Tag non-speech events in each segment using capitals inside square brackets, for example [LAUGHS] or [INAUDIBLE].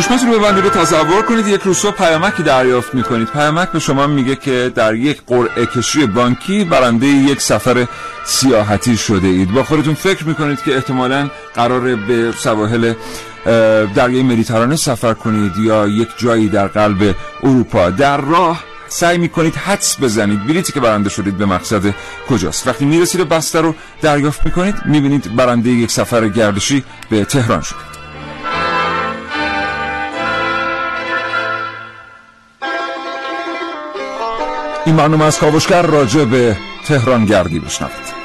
چشمتون رو ببندید رو تصور کنید. یک صبح پیامکی دریافت می‌کنید. پیامک به شما میگه که در یک قرعه کشی بانکی برنده یک سفر سیاحتی شده اید. با خودتون فکر می‌کنید که احتمالا قرار به سواحل دریای مدیترانه سفر کنید یا یک جایی در قلب اروپا. در راه سعی می‌کنید حدس بزنید. بلیتی که برنده شدید به مقصد کجاست؟ وقتی می‌رسید بسته رو دریافت می‌کنید می‌بینید برنده یک سفر گردشی به تهران شد این برنامه از کاوشگر راجع به تهران گردی بشنوید.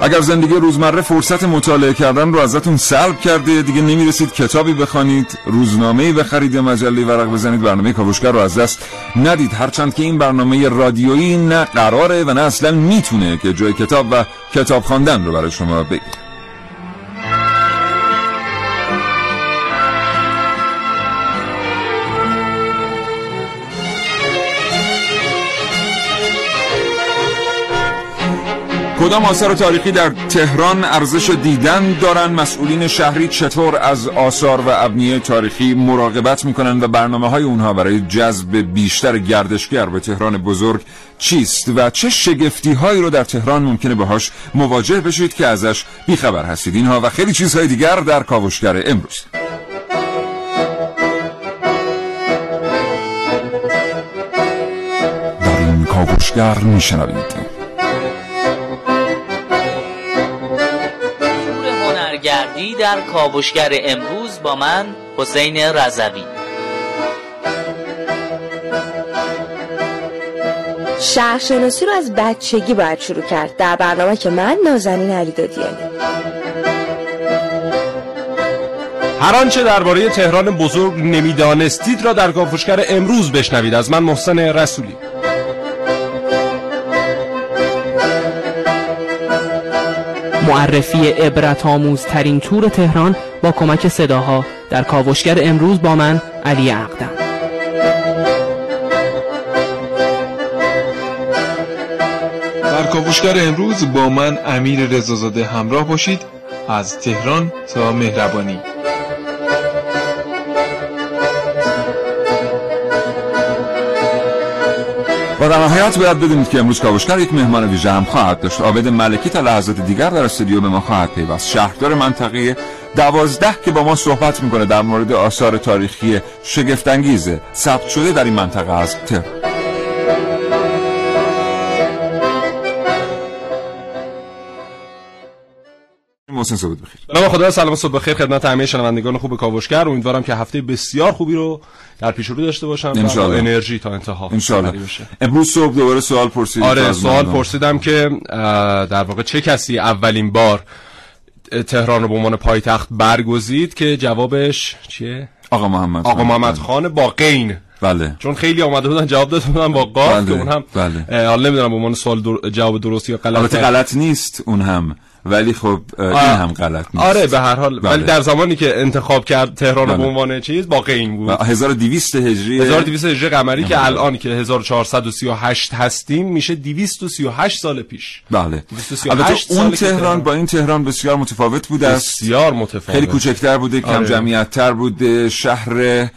اگر زندگی روزمره فرصت مطالعه کردن رو ازتون سلب کرده دیگه نمی‌رسید کتابی بخوانید روزنامه‌ای بخرید یا مجله ورق بزنید برنامه کاوشگر رو از دست ندید. هرچند که این برنامه رادیویی نه قراره و نه اصلا می‌تونه که جای کتاب و کتاب خواندن رو برای شما بگیره. کدام آثار تاریخی در تهران ارزش دیدن دارن. مسئولین شهری چطور از آثار و ابنیه تاریخی مراقبت می‌کنن و برنامه های اونها برای جذب بیشتر گردشگر به تهران بزرگ چیست و چه شگفتی هایی رو در تهران ممکنه باهاش مواجه بشید که ازش بیخبر هستید؟ اینها و خیلی چیزهای دیگر در کاوشگر امروز. در این کاوشگر میشنوید. گردی در کاوشگر امروز با من حسین رضوی. شهرشناسی رو از بچگی باید شروع کرد. در برنامه که من نازنین علی دادیانی هر آنچه درباره تهران بزرگ نمی‌دانستید را در کاوشگر امروز بشنوید. از من محسن رسولی. معرفی عبرت ترین تور تهران با کمک صداها. در کاوشگر امروز با من علی عقدم. در کاوشگر امروز با من امیر رضازاده همراه باشید از تهران تا مهربانی. و در نهایت باید بدونید که امروز کاوشگر یک مهمان ویژه هم خواهد داشت. عابد ملکی تا لحظات دیگر در استودیو به ما خواهد پیوست. شهردار منطقه دوازده که با ما صحبت می‌کنه در مورد آثار تاریخی شگفتانگیز ثبت شده در این منطقه از تهران. محسن صبح بخیر. نام خدا سلام صبح بخیر خدمت همه شنوندگان خوب کاوشگر. امیدوارم که هفته بسیار خوبی رو در پیش رو داشته باشم و انرژی تا انتها انشالله امروز صبح دوباره سوال پرسیدم آره سوال پرسیدم که در واقع چه کسی اولین بار تهران رو به عنوان پایتخت برگزید که جوابش چیه؟ آقا محمد آقا محمد خان باقین بله. چون خیلی آمده بودن جواب داده بودن با قاف بله. که اون هم بله. حالا نمی‌دونم به عنوان سوال در... جواب درست یا غلط البته غلط نیست اون هم. ولی خب این هم غلط نیست. آره به هر حال. بله. ولی در زمانی که انتخاب کرد تهران بله. به عنوان چیز باقی این بود. 1200 هجری 1200 هجری قمری که الان که 1438 هستیم میشه 238 سال پیش. بله. 238 البته اون تهران با این تهران بسیار متفاوت بوده است بسیار متفاوت. خیلی کوچکتر بوده کم آره. جمعیت تر بوده شهر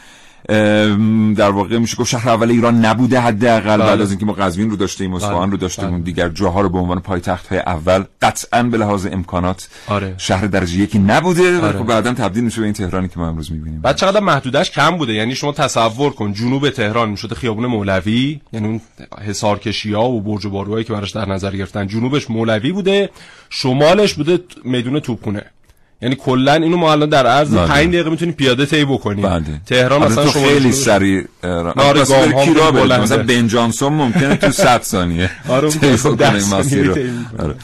در واقع میشه گفت شهر اول ایران نبوده حداقل بله. بعد از اینکه ما قزوین رو داشتیم اصفهان رو داشتیم دیگر جاها رو به عنوان پایتخت های اول قطعا به لحاظ امکانات آره. شهر درجه یکی نبوده و آره. خب بعدا تبدیل میشه به این تهرانی که ما امروز می‌بینیم بعد چقدر محدودش کم بوده یعنی شما تصور کن جنوب تهران می‌شده خیابون مولوی یعنی اون حصارکشی ها و برج و باروهایی که براش در نظر گرفتن جنوبش مولوی بوده شمالش بوده میدون توپخونه یعنی کلا اینو ما الان در عرض بله. 5 دقیقه می‌تونیم پیاده طی بکنیم. بله. تهران مثلا تو شما خیلی سریع مثلا ها. مثلا بن جانسون ممکنه تو 100 ثانیه. آره، [LAUGHS] طی مثلا بکنه ده این مسیر ثانیه رو. طی می‌کنه. آره.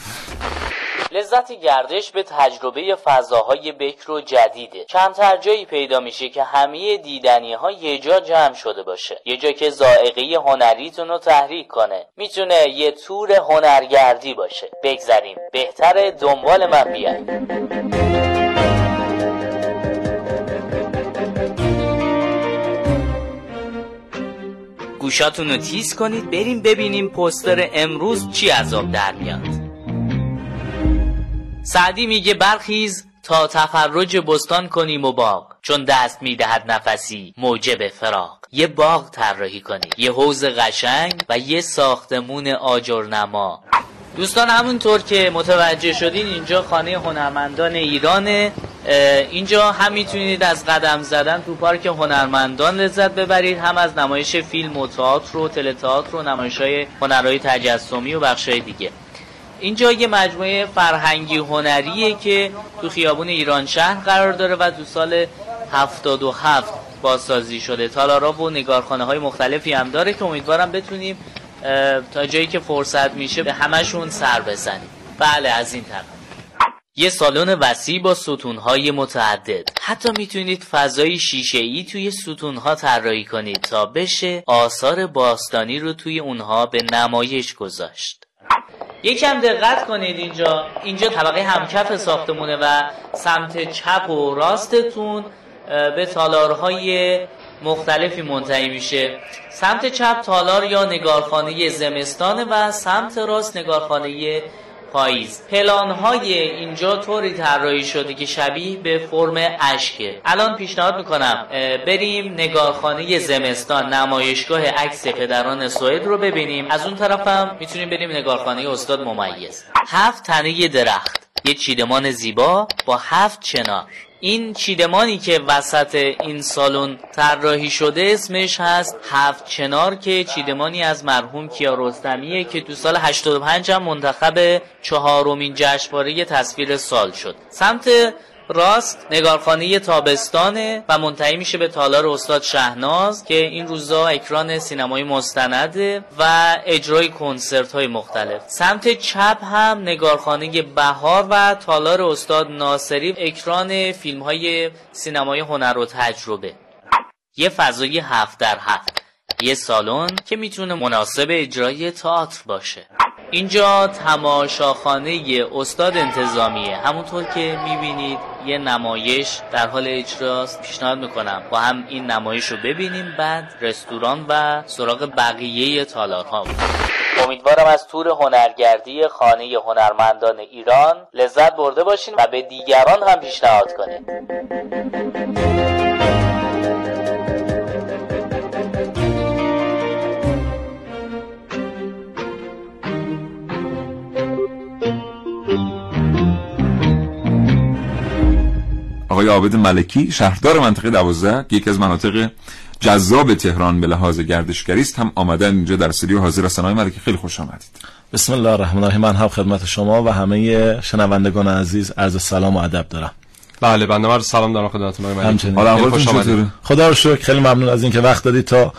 لذت گردش به تجربه فضاهای بکر و جدیده. کمتر جایی پیدا میشه که همه دیدنی ها یه جا جمع شده باشه. یه جا که زائقه هنریتون رو تحریک کنه. می‌تونه یه تور هنرگردی باشه. بگذریم. بهتره دنبال من بیاید گوشاتون رو تیز کنید. بریم ببینیم پستر امروز چی عذاب در میاد. سعدی میگه برخیز تا تفرج بستان کنیم و باغ چون دست می‌دهد نفسی موجب فراغ. یه باغ طراحی کنید یه حوز قشنگ و یه ساختمون آجرنما. دوستان همونطور که متوجه شدین اینجا خانه هنرمندان ایرانه اینجا هم می‌تونید از قدم زدن تو پارک هنرمندان لذت ببرید. هم از نمایش فیلم و تئاتر و تئاتر و نمایش های هنرهای تجسمی و بخش دیگه. اینجا یه مجموعه فرهنگی هنریه که تو خیابون ایران شهر قرار داره و تو سال 77 بازسازی شده. تالارا و نگارخانه های مختلفی هم داره که امیدوارم بتونیم تا جایی که فرصت میشه به همشون سر بزنیم. بله از این طرف. یه سالن وسیع با ستونهای متعدد. حتی می‌تونید فضای شیشه ای توی ستونها طراحی کنید تا بشه آثار باستانی رو توی اونها به نمایش گذاشت. یکم دقت کنید اینجا. اینجا طبقه همکف ساختمونه و سمت چپ و راستتون به تالارهای مختلفی منتهی میشه. سمت چپ تالار یا نگارخانه زمستانه و سمت راست نگارخانه پاییز. پلان های اینجا طوری طراحی شده که شبیه به فرم اشکه. الان پیشنهاد می‌کنم بریم نگارخانه زمستان نمایشگاه عکس پدران سوئد رو ببینیم. از اون طرفم می‌تونیم بریم نگارخانه استاد ممیز. هفت تنه درخت یه چیدمان زیبا با هفت چنار. این چیدمانی که وسط این سالن طراحی شده اسمش هست هفت چنار که چیدمانی از مرحوم کیارستمیه که تو سال 85 هم منتخب چهارمین جشنواره تصویر سال شد. سمت راست نگارخانه تابستانه و منتهی میشه به تالار استاد شهناز که این روزا اکران سینمای مستنده و اجرای کنسرت های مختلف. سمت چپ هم نگارخانه بهار و تالار استاد ناصری اکران فیلم های سینمای هنر و تجربه. یه فضای هفت در هفت. یه سالن که می‌تونه مناسب اجرای تئاتر باشه. اینجا تماشاخانه استاد انتظامیه. همونطور که می‌بینید یه نمایش در حال اجراست. پیشنهاد می‌کنم با هم این نمایش رو ببینیم بعد رستوران و سراغ بقیه تالارها. امیدوارم از تور هنرگردی خانه هنرمندان ایران لذت برده باشین و به دیگران هم پیشنهاد کنید آقای عابد ملکی شهردار منطقه 12 که یکی از مناطق جذاب تهران به لحاظ گردشگری است. هم آمدن اینجا در استودیو حاضر هستن. آقای ملکی خیلی خوش آمدید. بسم الله الرحمن الرحیم. من هم خدمت شما و همه شنوندگان عزیز عرض سلام و ادب دارم. بله بنده من سلام دارم خدمتتون آقای ملکی. حالا خوش آمدید. خدا رو شکر خیلی ممنون از اینکه وقت دادید تا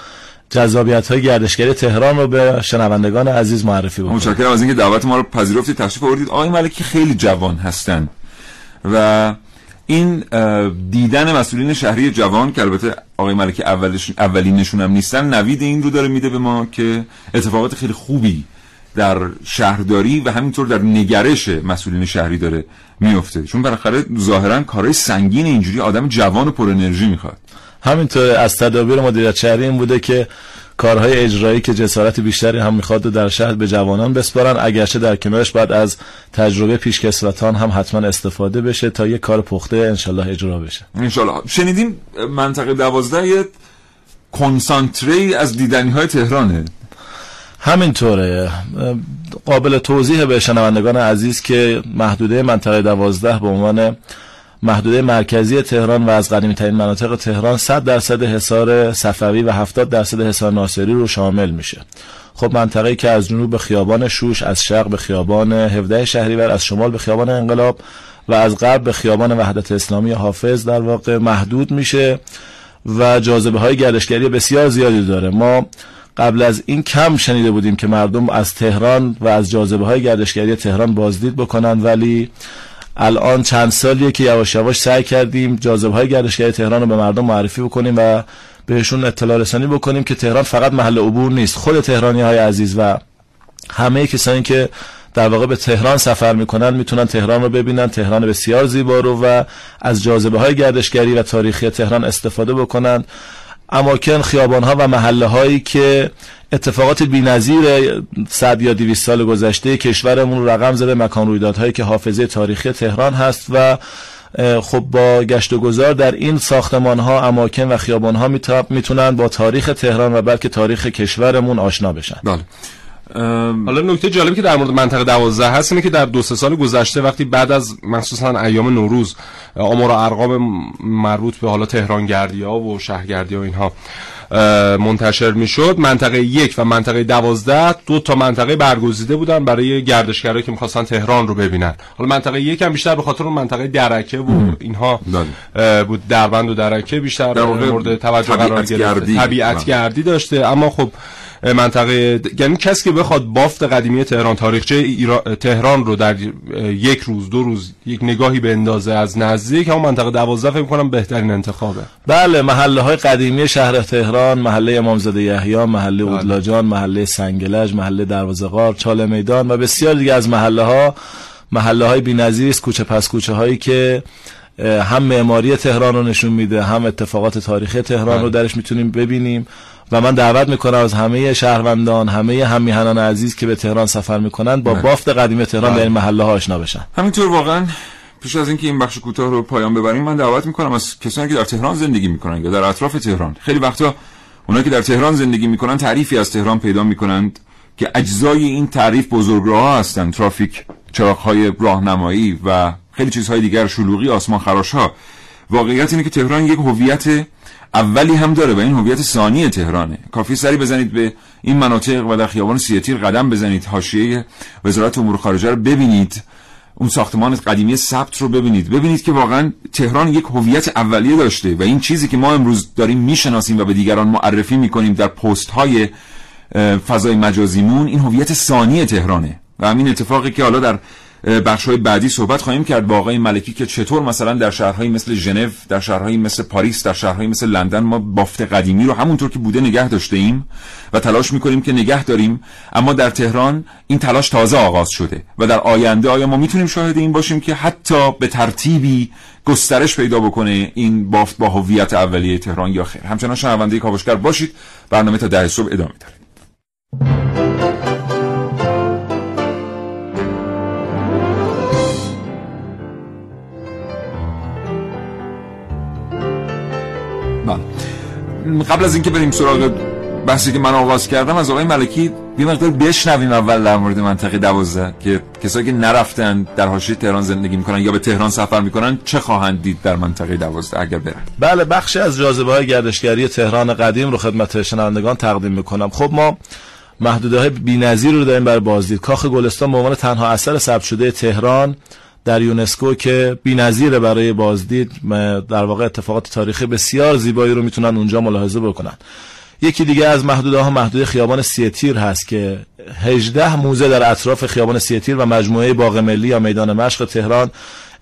جذابیت های گردشگری تهران رو به شنوندگان عزیز معرفی بکنید. متشکرم از اینکه دعوت ما رو پذیرفتید تشریف آوردید. آقای ملکی خیلی جوان هستن و این دیدن مسئولین شهری جوان که البته آقای ملکی اولینشون هم نیستن نوید این رو داره میده به ما که اتفاقات خیلی خوبی در شهرداری و همینطور در نگرش مسئولین شهری داره میفته. چون بالاخره ظاهرا کارهای سنگین اینجوری آدم جوان و پر انرژی می‌خواد. همینطور از تدابیر مدیریت شهری این بوده که کارهای اجرایی که جسارت بیشتری هم می‌خواد در شهر به جوانان بسپارن اگرچه در کنارش بعد از تجربه پیشکسوتان هم حتما استفاده بشه تا یه کار پخته انشالله اجرا بشه. انشالله. شنیدیم منطقه دوازده یه کنسانتری از دیدنی های تهرانه. همینطوره. قابل توضیح به شنوندگان عزیز که محدوده منطقه دوازده به عنوان محدوده مرکزی تهران و از قدیمی ترین مناطق تهران 100 درصد حصار صفوی و 70 درصد حصار ناصری رو شامل میشه. خب منطقه‌ای که از جنوب به خیابان شوش از شرق به خیابان 17 شهریور از شمال به خیابان انقلاب و از غرب به خیابان وحدت اسلامی حافظ در واقع محدود میشه و جاذبه های گردشگری بسیار زیادی داره. ما قبل از این کم شنیده بودیم که مردم از تهران و از جاذبه های گردشگری تهران بازدید بکنن ولی الان چند سالیه که یواش یواش سعی کردیم جاذبه های گردشگری تهران رو به مردم معرفی بکنیم و بهشون اطلاع رسانی بکنیم که تهران فقط محل عبور نیست. خود تهرانی های عزیز و همه کسانی که در واقع به تهران سفر می‌کنن می‌تونن تهران رو ببینن. تهران بسیار زیبا رو و از جاذبه های گردشگری و تاریخی تهران استفاده بکنن. اماکن خیابان ها و محله هایی که اتفاقات بی‌نظیر 100 یا 200 سال گذشته کشورمون رو رقم زده مکان رویدادهایی که حافظه تاریخی تهران هست و خب با گشت و گذار در این ساختمان ها اماکن و خیابان ها می‌تونن با تاریخ تهران و بلکه تاریخ کشورمون آشنا بشن. بله. حالا نکته جالبی که در مورد منطقه 12 هست اینه که در دو سه سال گذشته وقتی بعد از مخصوصا ایام نوروز آمار و ارقام مربوط به حالا تهران گردی ها و شهرگردی ها اینها منتشر می‌شد. منطقه یک و منطقه دوازده دو تا منطقه برگزیده بودن برای گردشگرایی که می‌خواستن تهران رو ببینن. حالا منطقه یک هم بیشتر به خاطر اون منطقه درکه و اینها بود. دربند و درکه بیشتر در مورد توجه قرار گرفته. طبیعت گردی داشته. اما خب منطقه یعنی کسی که بخواد بافت قدیمی تهران تاریخچه ایرا... تهران رو در یک روز دو روز یک نگاهی به اندازه از نزدیک همون منطقه 12 فکر کنم بهترین انتخابه بله محله های قدیمی شهر تهران محله امامزاده یحیی محله بله. اودلاجان محله سنگلج محله دروازه‌قار چاله میدان و بسیار دیگه از محله ها محله های بی‌نظیر است کوچه پس کوچه هایی که هم معماری تهران رو نشون میده هم اتفاقات تاریخی تهران رو بله. درش می‌تونیم ببینیم و من دعوت می‌کنم از همه شهروندان همه همیهنان عزیز که به تهران سفر می‌کنن با بافت قدیم تهران در این محله ها آشنا بشن. همینطور واقعا پیش از اینکه این بخش کوتاه رو پایان ببریم من دعوت می‌کنم از کسانی که در تهران زندگی می‌کنن یا در اطراف تهران. خیلی وقتا اونایی که در تهران زندگی می‌کنن تعریفی از تهران پیدا می‌کنند که اجزای این تعریف بزرگراه هستند ترافیک چراغ‌های راهنمایی و خیلی چیزهای دیگر شلوغی آسمان خراش ها واقعیت اینه که تهران یک هویت اولی هم داره و این هویت ثانی تهرانه. کافی سری بزنید به این مناطق و در خیابان سیتیر قدم بزنید. حاشیه وزارت امور خارجه رو ببینید. اون ساختمان قدیمی ثبت رو ببینید. ببینید که واقعا تهران یک هویت اولیه داشته و این چیزی که ما امروز داریم می‌شناسیم و به دیگران معرفی می‌کنیم در پست های فضای مجازیمون این هویت ثانی تهرانه. و همین اتفاقی که حالا در بخش های بعدی صحبت خواهیم کرد با آقای ملکی که چطور مثلا در شهرهایی مثل ژنو در شهرهایی مثل پاریس در شهرهایی مثل لندن ما بافت قدیمی رو همونطور که بوده نگه داشته ایم و تلاش می‌کنیم که نگه داریم. اما در تهران این تلاش تازه آغاز شده و در آینده آیا ما می‌تونیم شاهد این باشیم که حتی به ترتیبی گسترش پیدا بکنه این بافت با هویت اولیه تهران یا خیر؟ همچنان شنونده کاوشگر باشید. برنامه تا ده صبح ادامه داره. قبل از اینکه بریم سراغ بحثی که من آغاز کردم از آقای ملکی یه مقدار بشنویم اول در مورد منطقه دوازده که کسایی که نرفتن در حاشیه تهران زندگی می‌کنن یا به تهران سفر می‌کنن چه خواهند دید در منطقه دوازده اگر برن؟ بله بخشی از جاذبه های گردشگری تهران قدیم رو خدمت شنوندگان تقدیم می‌کنم. خب ما محدوده های بی‌نظیر رو داریم برای بازدید. کاخ گلستان به عنوان تنها اثر ثبت شده تهران در یونسکو که بی‌نظیره برای بازدید در واقع اتفاقات تاریخی بسیار زیبایی رو می‌تونن اونجا ملاحظه بکنن. یکی دیگه از محدوده ها محدوده خیابان سی تیر هست که 18 موزه در اطراف خیابان سی تیر و مجموعه باغ ملی یا میدان مشق تهران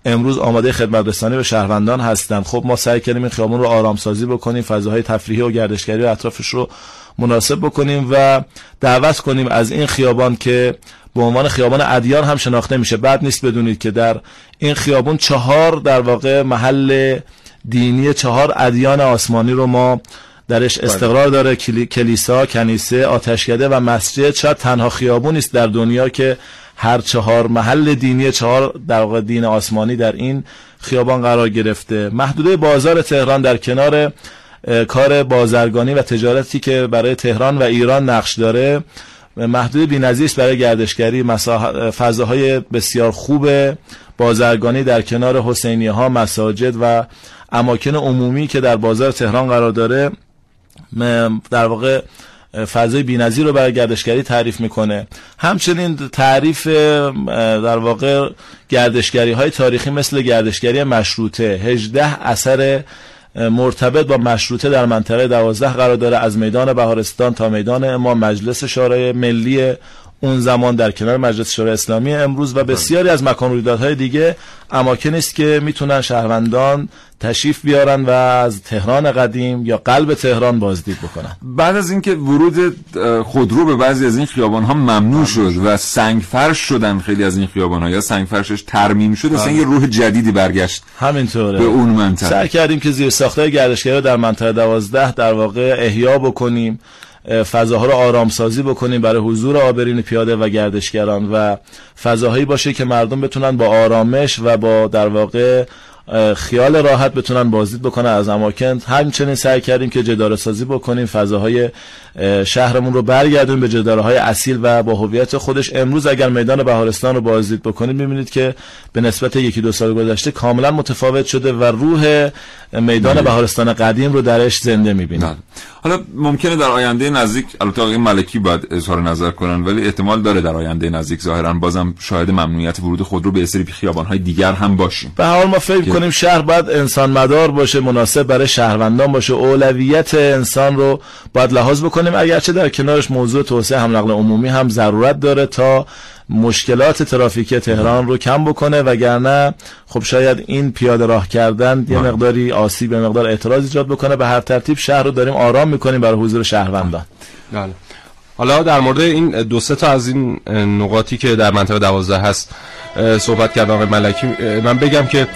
امروز آماده خدمت رسانی به شهروندان هستند. خب ما سعی کردیم این خیابان رو آرامسازی بکنیم فضاهای تفریحی و گردشگری و اطرافش رو مناسب بکنیم و دعوت کنیم از این خیابان که به عنوان خیابان ادیان هم شناخته میشه. بعد نیست بدونید که در این خیابان چهار در واقع محل دینی چهار ادیان آسمانی رو ما درش بله. استقرار داره. کلیسا، کنیسه، آتشکده و مسجد. شاید تنها خیابون است در دنیا که هر چهار محل دینی چهار در واقع دین آسمانی در این خیابان قرار گرفته. محدوده بازار تهران در کنار کار بازرگانی و تجارتی که برای تهران و ایران نقش داره. محدود بی‌نظیر است برای گردشگری فضاهای بسیار خوب بازرگانی در کنار حسینی ها مساجد و اماکن عمومی که در بازار تهران قرار داره در واقع فضای بی‌نظیر رو برای گردشگری تعریف می‌کنه. همچنین تعریف در واقع گردشگری های تاریخی مثل گردشگری مشروطه 18 اثر مرتبط با مشروطه در منطقه دوازده قرار داره از میدان بهارستان تا میدان امام مجلس شورای ملی اون زمان در کنار مجلس شورای اسلامی امروز و بسیاری از مکان رویدادهای دیگه اماکنی است که می‌تونن شهروندان تشریف بیارن و از تهران قدیم یا قلب تهران بازدید بکنن. بعد از اینکه ورود خودرو به بعضی از این خیابان ها ممنوع شد و سنگفرش شدن خیلی از این خیابان ها یا سنگفرشش ترمیم شد اصلا یه روح جدیدی برگشت همینطوره. به اون منطقه. سعی کردیم که زیر ساخته گردشگری در منطقه دوازده در واقع احیا بکنیم. فضاها رو آرامسازی بکنیم برای حضور آبرین پیاده و گردشگران و فضاهایی باشه که مردم بتونن با آرامش و با در واقع خیال راحت بتونن بازدید بکنن از اماکن همچنین سعی کردیم که جداره سازی بکنیم فضاهای شهرمون رو برگردونیم به جداره های اصیل و با هویت خودش امروز اگر میدان بهارستان رو بازدید بکنید می‌بینید که به نسبت یکی دو سال گذشته کاملا متفاوت شده و روح میدان بله. بهارستان قدیم رو درش زنده می‌بینید بله. حالا ممکنه در آینده نزدیک البته آقای ملکی باید اظهار نظر کنن ولی احتمال داره در آینده نزدیک ظاهرا بازم شاهد ممنوعیت ورود خود رو به سری خیابان های دیگر هم باشیم به حال ما فکر کنیم شهر باید انسان مدار باشه مناسب برای شهروندان باشه. اولویت انسان رو باید لحاظ بکنیم. اگرچه در کنارش موضوع توسعه هم نقل عمومی هم ضرورت داره تا مشکلات ترافیکی تهران رو کم بکنه. وگرنه خب شاید این پیاده راه کردن یه بله. مقداری آسیب به مقدار اعتراض ایجاد بکنه. به هر ترتیب شهر رو داریم آرام می‌کنیم برای حضور شهروندان. بله. حالا در مورد این دو سه تا از این نقاطی که در منطقه دوازده هست صحبت کردم آقای ملکی. من بگم که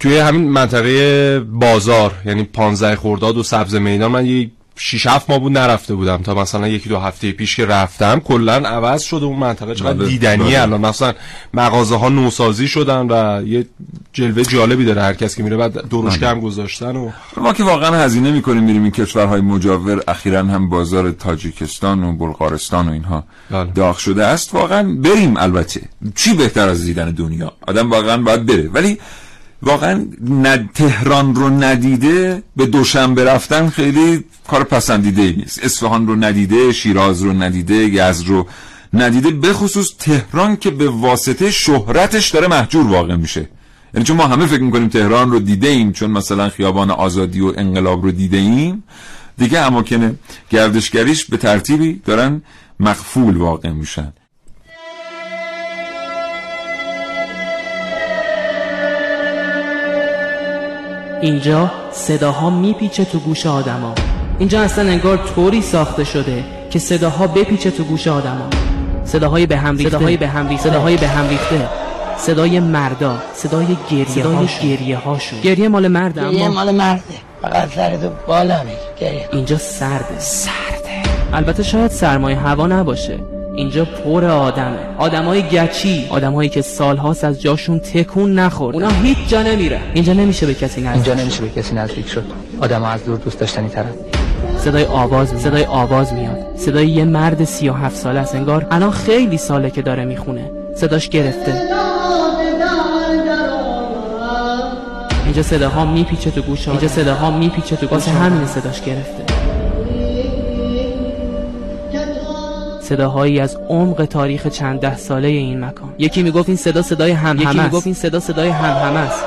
توی همین منطقه بازار یعنی 15 خرداد و سبز میدان من یه 6 7 ماه بود نرفته بودم تا مثلا یکی دو هفته پیش که رفتم کلا عوض شده اون منطقه. چقدر بله، دیدنی بله. الان. مثلا مغازه ها نوسازی شدن و یه جلوه جالبی داره هر کسی که میره. بعد دروشکه بله. هم گذاشتن و ما که واقعا هزینه می‌کنیم میریم این کشورهای مجاور اخیرا هم بازار تاجیکستان و بلغارستان و اینها داغ شده است. واقعا بریم البته. چی بهتر از دیدن دنیا؟ آدم واقعا باید بره. ولی واقعا تهران رو ندیده به دوشنبه رفتن خیلی کار پسندیده نیست. اصفهان رو ندیده شیراز رو ندیده یزد رو ندیده به خصوص تهران که به واسطه شهرتش داره محجور واقع میشه. یعنی چون ما همه فکر می‌کنیم تهران رو دیده ایم چون مثلا خیابان آزادی و انقلاب رو دیده ایم دیگه اماکن گردشگریش به ترتیبی دارن مقفول واقع میشن. اینجا صداها میپیچه تو گوش آدما. اینجا اصلا انگار طوری ساخته شده که صداها بپیچه تو گوش آدما. صداهای به هم ریخته. صداهای به هم ریخته. صداهای به هم ریخته. صدای مردا. صدای گریه صدای هاشون. گریه هاشون گریه مال مرد گریه مال مرده. فقط سرتو بالا گریه. اینجا سرده. سرده. البته شاید سرمایه هوا نباشه. اینجا پر آدمه. آدمای گچی آدمایی که سالهاست از جاشون تکون نخورد اونا هیچ جا نمیره. اینجا نمیشه به کسی نزدیک اینجا نمیشه به کسی نزدیک شد. آدم از دور دوست داشتنی ترن. صدای آواز صدای آواز میاد. صدای یه مرد سی و هفت ساله است انگار الان خیلی ساله که داره می‌خونه. صداش گرفته. اینجا صداها میپیچه تو گوش اینجا صداها میپیچه تو گوش همین صداش گرفته. صداهایی از عمق تاریخ چند ده ساله این مکان. یکی می‌گفت این صدا صدای هم یکی می‌گفت این صدا صدای هم است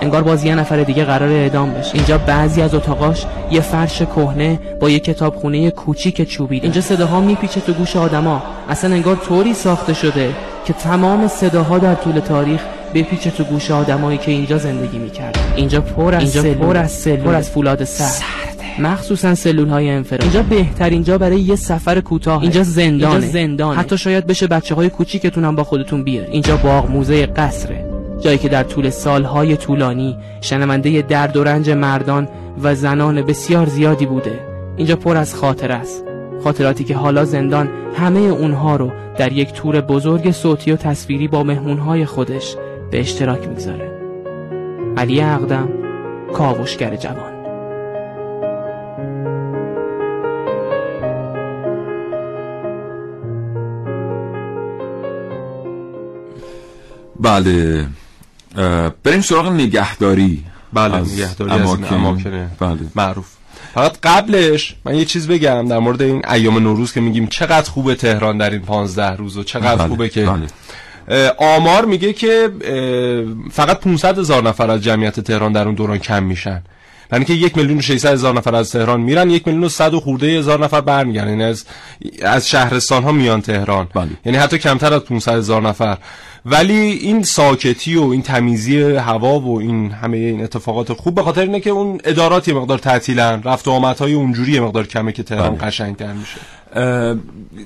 انگار باز یه نفر دیگه قرار اعدام بشه. اینجا بعضی از اتاقاش یه فرش کهنه با یه کتابخونه کوچیک چوبی اینجا صداها میپیچه تو گوش آدما. اصلا انگار طوری ساخته شده که تمام صداها در طول تاریخ بپیچه تو گوش آدمایی که اینجا زندگی می‌کرد اینجا پر از اینجا پر از سلول. پر از فولاد سرد مخصوصا سلول های انفرادی اینجا بهترین جا برای یه سفر کوتاه. اینجا زندانه. اینجا زندانه. حتی شاید بشه بچه های کوچیکتون هم با خودتون بیارید اینجا باغ موزه قصره. جایی که در طول سالهای طولانی شنونده درد و رنج مردان و زنان بسیار زیادی بوده. اینجا پر از خاطر است. خاطراتی که حالا زندان همه اونها رو در یک تور بزرگ صوتی و تصویری با مهمونهای خودش به اشتراک می‌گذاره. علی اقدم کاوشگر جوان. بله بریم سراغ نگهداری بله نگهداری از اماکن بله. معروف فقط قبلش من یه چیز بگم در مورد این ایام نوروز که میگیم چقدر خوبه تهران در این پانزده روز و چقدر بله. خوبه که بله. آمار میگه که فقط 500 هزار نفر از جمعیت تهران در اون دوران کم میشن یعنی که یک میلیون و 600 هزار نفر از تهران میرن یک میلیون و صد و خورده هزار نفر برمیگردن یعنی از از شهرستان ها میان تهران بله. یعنی حتی کمتر از 500 هزار نفر ولی این ساکتی و این تمیزی هوا و این همه این اتفاقات خوب به خاطر اینه که اون ادارات یه مقدار تعطیلن رفت و آمدهای اونجوری یه مقدار کمه که تهران بله. قشنگتر میشه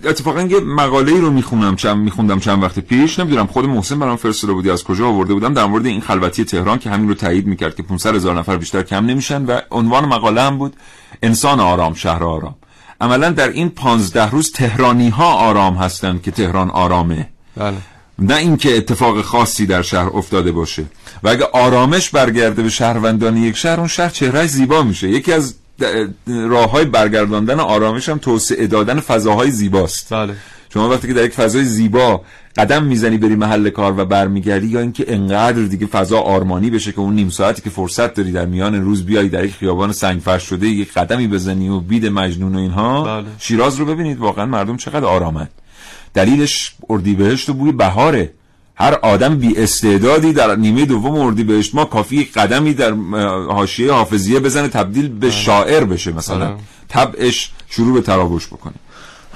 اتفاقا یه مقاله ای رو می‌خونم چند میخوندم چند وقت پیش. نمی‌دونم خود محسن برام فرستاده بودی از کجا آورده بودم. در مورد این خلوتی تهران که همین رو تایید می‌کرد که 500 هزار نفر بیشتر کم نمیشن و عنوان مقاله هم بود انسان آرام شهر آرام. عملا در این 15 روز تهرانی ها آرام هستند که تهران آرامه. بله. نه اینکه اتفاق خاصی در شهر افتاده باشه. و اگه آرامش برگرده به شهروندان یک شهر اون شهر چهرهش زیبا میشه. یکی از راه های برگرداندن آرامش هم توسعه دادن فضاهای زیباست. بله. شما وقتی که در یک فضای زیبا قدم می‌زنی بری محل کار و برمیگردی یا اینکه انقدر دیگه فضا آرمانی بشه که اون نیم ساعتی که فرصت داری در میان روز بیای در یک خیابان سنگفرش شده یک قدمی بزنی و بید مجنون و اینها بله. شیراز رو ببینید واقعا مردم چقدر آرامن. دلیلش اردیبهشت و بوی بهاره. هر آدم بی استعدادی در نیمه دوم اردیبهشت ما کافی یک قدمی در حاشیه حافظیه بزنه تبدیل به شاعر بشه مثلا. بله. طبعش شروع به تراوش بکنه.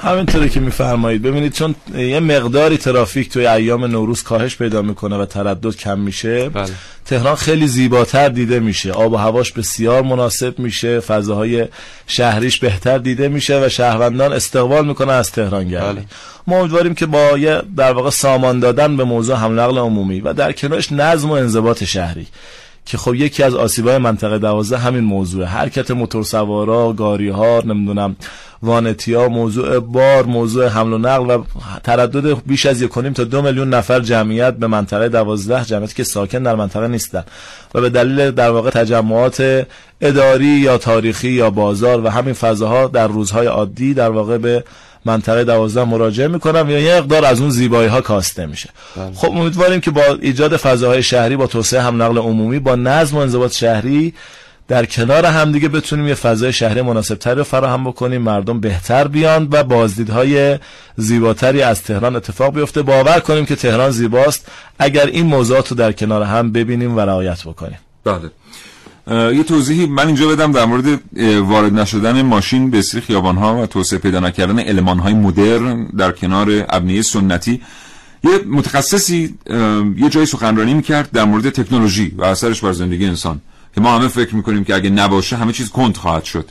همینطوری که میفرمایید ببینید چون یه مقداری ترافیک توی ایام نوروز کاهش پیدا می‌کنه و تردد کم میشه بله. تهران خیلی زیباتر دیده میشه آب و هواش بسیار مناسب میشه فضاهای شهریش بهتر دیده میشه و شهروندان استقبال می‌کنن از تهران گردی بله. ما امیدواریم که با یه در واقع سامان دادن به موضوع حمل نقل عمومی و در کنارش نظم و انضباط شهری که خب یکی از آسیبای منطقه دوازده همین موضوع حرکت موتورسوارا گاری ها نمی‌دونم وانتیا موضوع بار موضوع حمل و نقل و تردد بیش از یک تا دو میلیون نفر جمعیت به منطقه دوازده جمعیتی که ساکن در منطقه نیستن و به دلیل در واقع تجمعات اداری یا تاریخی یا بازار و همین فضاها در روزهای عادی در واقع به منطقه دوازده مراجعه می‌کنم یا یه مقدار از اون زیبایی ها کاسته میشه. خب امیدواریم که با ایجاد فضاهای شهری با توسعه هم نقل عمومی با نظم و انضباط شهری در کنار همدیگه بتونیم یه فضای شهری مناسبتری رو فراهم بکنیم مردم بهتر بیان و بازدیدهای زیباتری از تهران اتفاق بیفته. باور کنیم که تهران زیباست. اگر این موضوعات رو در کنار هم ببینیم و رعایت بکنیم. بله. یه توضیحی من اینجا بدم در مورد وارد نشدن ماشین به سری خیابان ها و توسعه پیدا نکردن علمان های مدرن در کنار ابنیه سنتی. یه متخصصی یه جایی سخنرانی می‌کرد در مورد تکنولوژی و اثرش بر زندگی انسان. که ما همه فکر می‌کنیم که اگه نباشه همه چیز کند خواهد شد.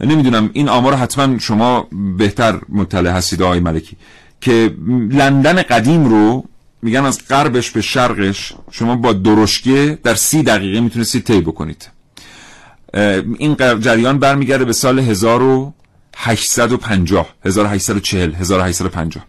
نمی‌دونم این آمار حتما شما بهتر مطلع هستید آقای ملکی. که لندن قدیم رو میگن از غربش به شرقش. شما با درشکه در سی دقیقه می‌تونستید طی بکنید. این جریان برمیگرده به سال 1850 1840 1850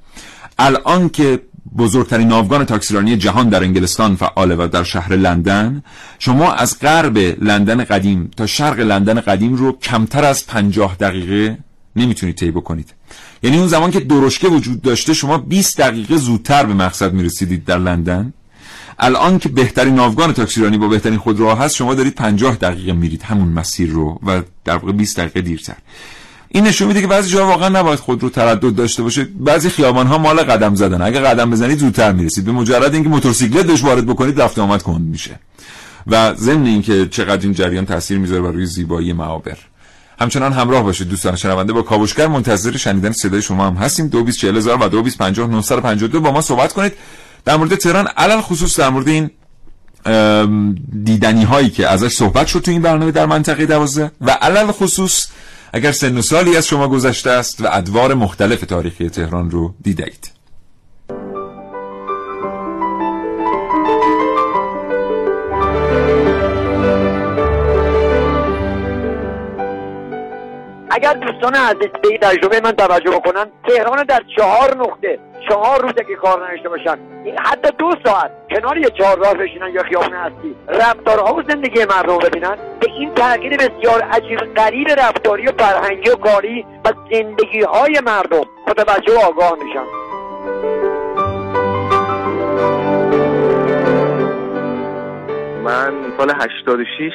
الان که بزرگترین ناوگان تاکسیرانی جهان در انگلستان فعاله و در شهر لندن شما از غرب لندن قدیم تا شرق لندن قدیم رو کمتر از 50 دقیقه نمی‌تونید طی بکنید. یعنی اون زمان که درشکه وجود داشته شما 20 دقیقه زودتر به مقصد می‌رسیدید در لندن. الان که بهترین ناوگان تاکسیرانی با بهترین خودروها هست شما دارید 50 دقیقه میرید همون مسیر رو و در واقع 20 دقیقه دیرتر. این نشون میده که بعضی جاها واقعا نباید خودرو تردد داشته باشه. بعضی خیابان ها مال قدم زدن. اگه قدم بزنید زودتر می‌رسید. به مجرد اینکه موتورسیکلت بهش وارد بکنید رفت آمد کند میشه. و ضمن اینکه چقدر این جریان تاثیر می‌ذاره بر روی زیبایی معابر. همچنان همراه باشید دوستان شنونده. با کاوشگر منتظر شنیدن صدای شما هم هستیم. 224000 و 2250 با ما صحبت کنید. در مورد تهران علل خصوص در مورد این دیدنی هایی که ازش صحبت شد تو این برنامه در منطقه دوازده و علل خصوص اگر سن و سالی از شما گذشته است و ادوار مختلف تاریخی تهران رو دیدید دوستان عزیز به این تجربه من توجه بکنن. تهران در چهار نقطه چهار روزه که کار نداشته باشن. حتی دو ساعت کنار یه چهار راه بشینن یا خیابون هستی. رفتارها و زندگی مردم رو ببینن. به این تغییر بسیار عجیب غریب رفتاری و فرهنگی و کاری و زندگی های مردم متوجه و آگاه میشن. من سال 86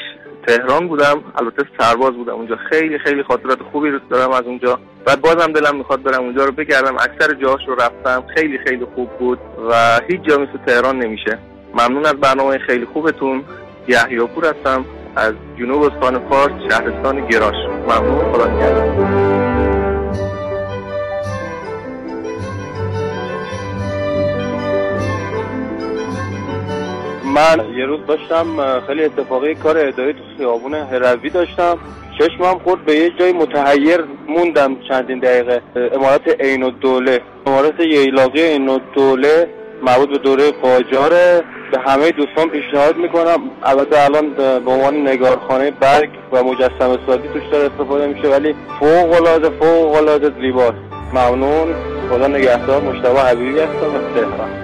تهران بودم البته سرباز بودم اونجا. خیلی خیلی خاطرات خوبی رو دارم از اونجا بعد بازم دلم می‌خواد برم اونجا رو بگردم. اکثر جاهاش رو رفتم. خیلی خیلی خوب بود و هیچ جا مثل تهران نمیشه. ممنون از برنامه خیلی خوبتون. یحیی پور هستم. از جنوب استان فارس شهرستان گراش. ممنون. خدا نگهدار من یه روز داشتم خیلی اتفاقی کار اداری تو خیابون هروی داشتم. چشمم خورد به یه جای متحیر موندم چندین دقیقه. امارت عین الدوله. امارت ییلاقی عین الدوله مربوط به دوره قاجاره به همه دوستان پیشنهاد می‌کنم. البته الان به عنوان نگارخانه برگ و مجسم سازی توش داره استفاده میشه ولی فوق العاده فوق العاده زیباست. ممنون. خدا نگهدار. مشتبه حبیبی هستم. از تهران.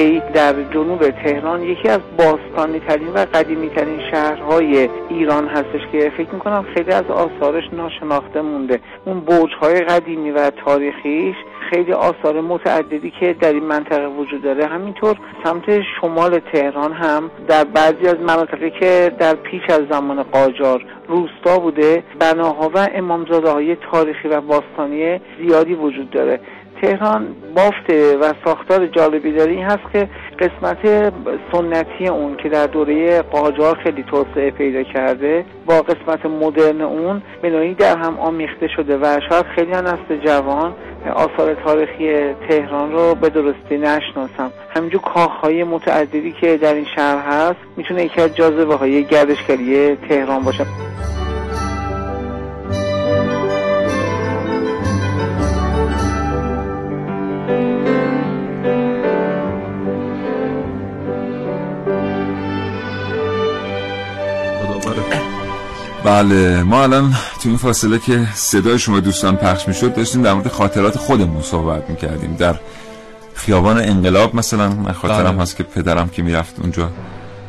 ری در جنوب تهران یکی از باستانی ترین و قدیمی ترین شهرهای ایران هستش که فکر می‌کنم خیلی از آثارش ناشناخته مونده. اون برج های قدیمی و تاریخیش خیلی آثار متعددی که در این منطقه وجود داره. همینطور سمت شمال تهران هم در بعضی از مناطقی که در پیش از زمان قاجار روستا بوده بناها و امامزاده های تاریخی و باستانی زیادی وجود داره. تهران بافت و ساختار جالبی داره این هست که قسمت سنتی اون که در دوره قاجار خیلی توسعه پیدا کرده با قسمت مدرن اون به در هم آمیخته شده و شاید خیلی نسل جوان آثار تاریخی تهران رو به درستی نشناسم. همینجور کاخهای متعددی که در این شهر هست می‌تونه یکی از جاذبه های گردشگری تهران باشه. بله ما الان تو این فاصله که صدای شما دوستان پخش می‌شد داشتیم در مورد خاطرات خودمون صحبت می‌کردیم. در خیابان انقلاب مثلا من خاطرم بله. هست که پدرم که می‌رفت اونجا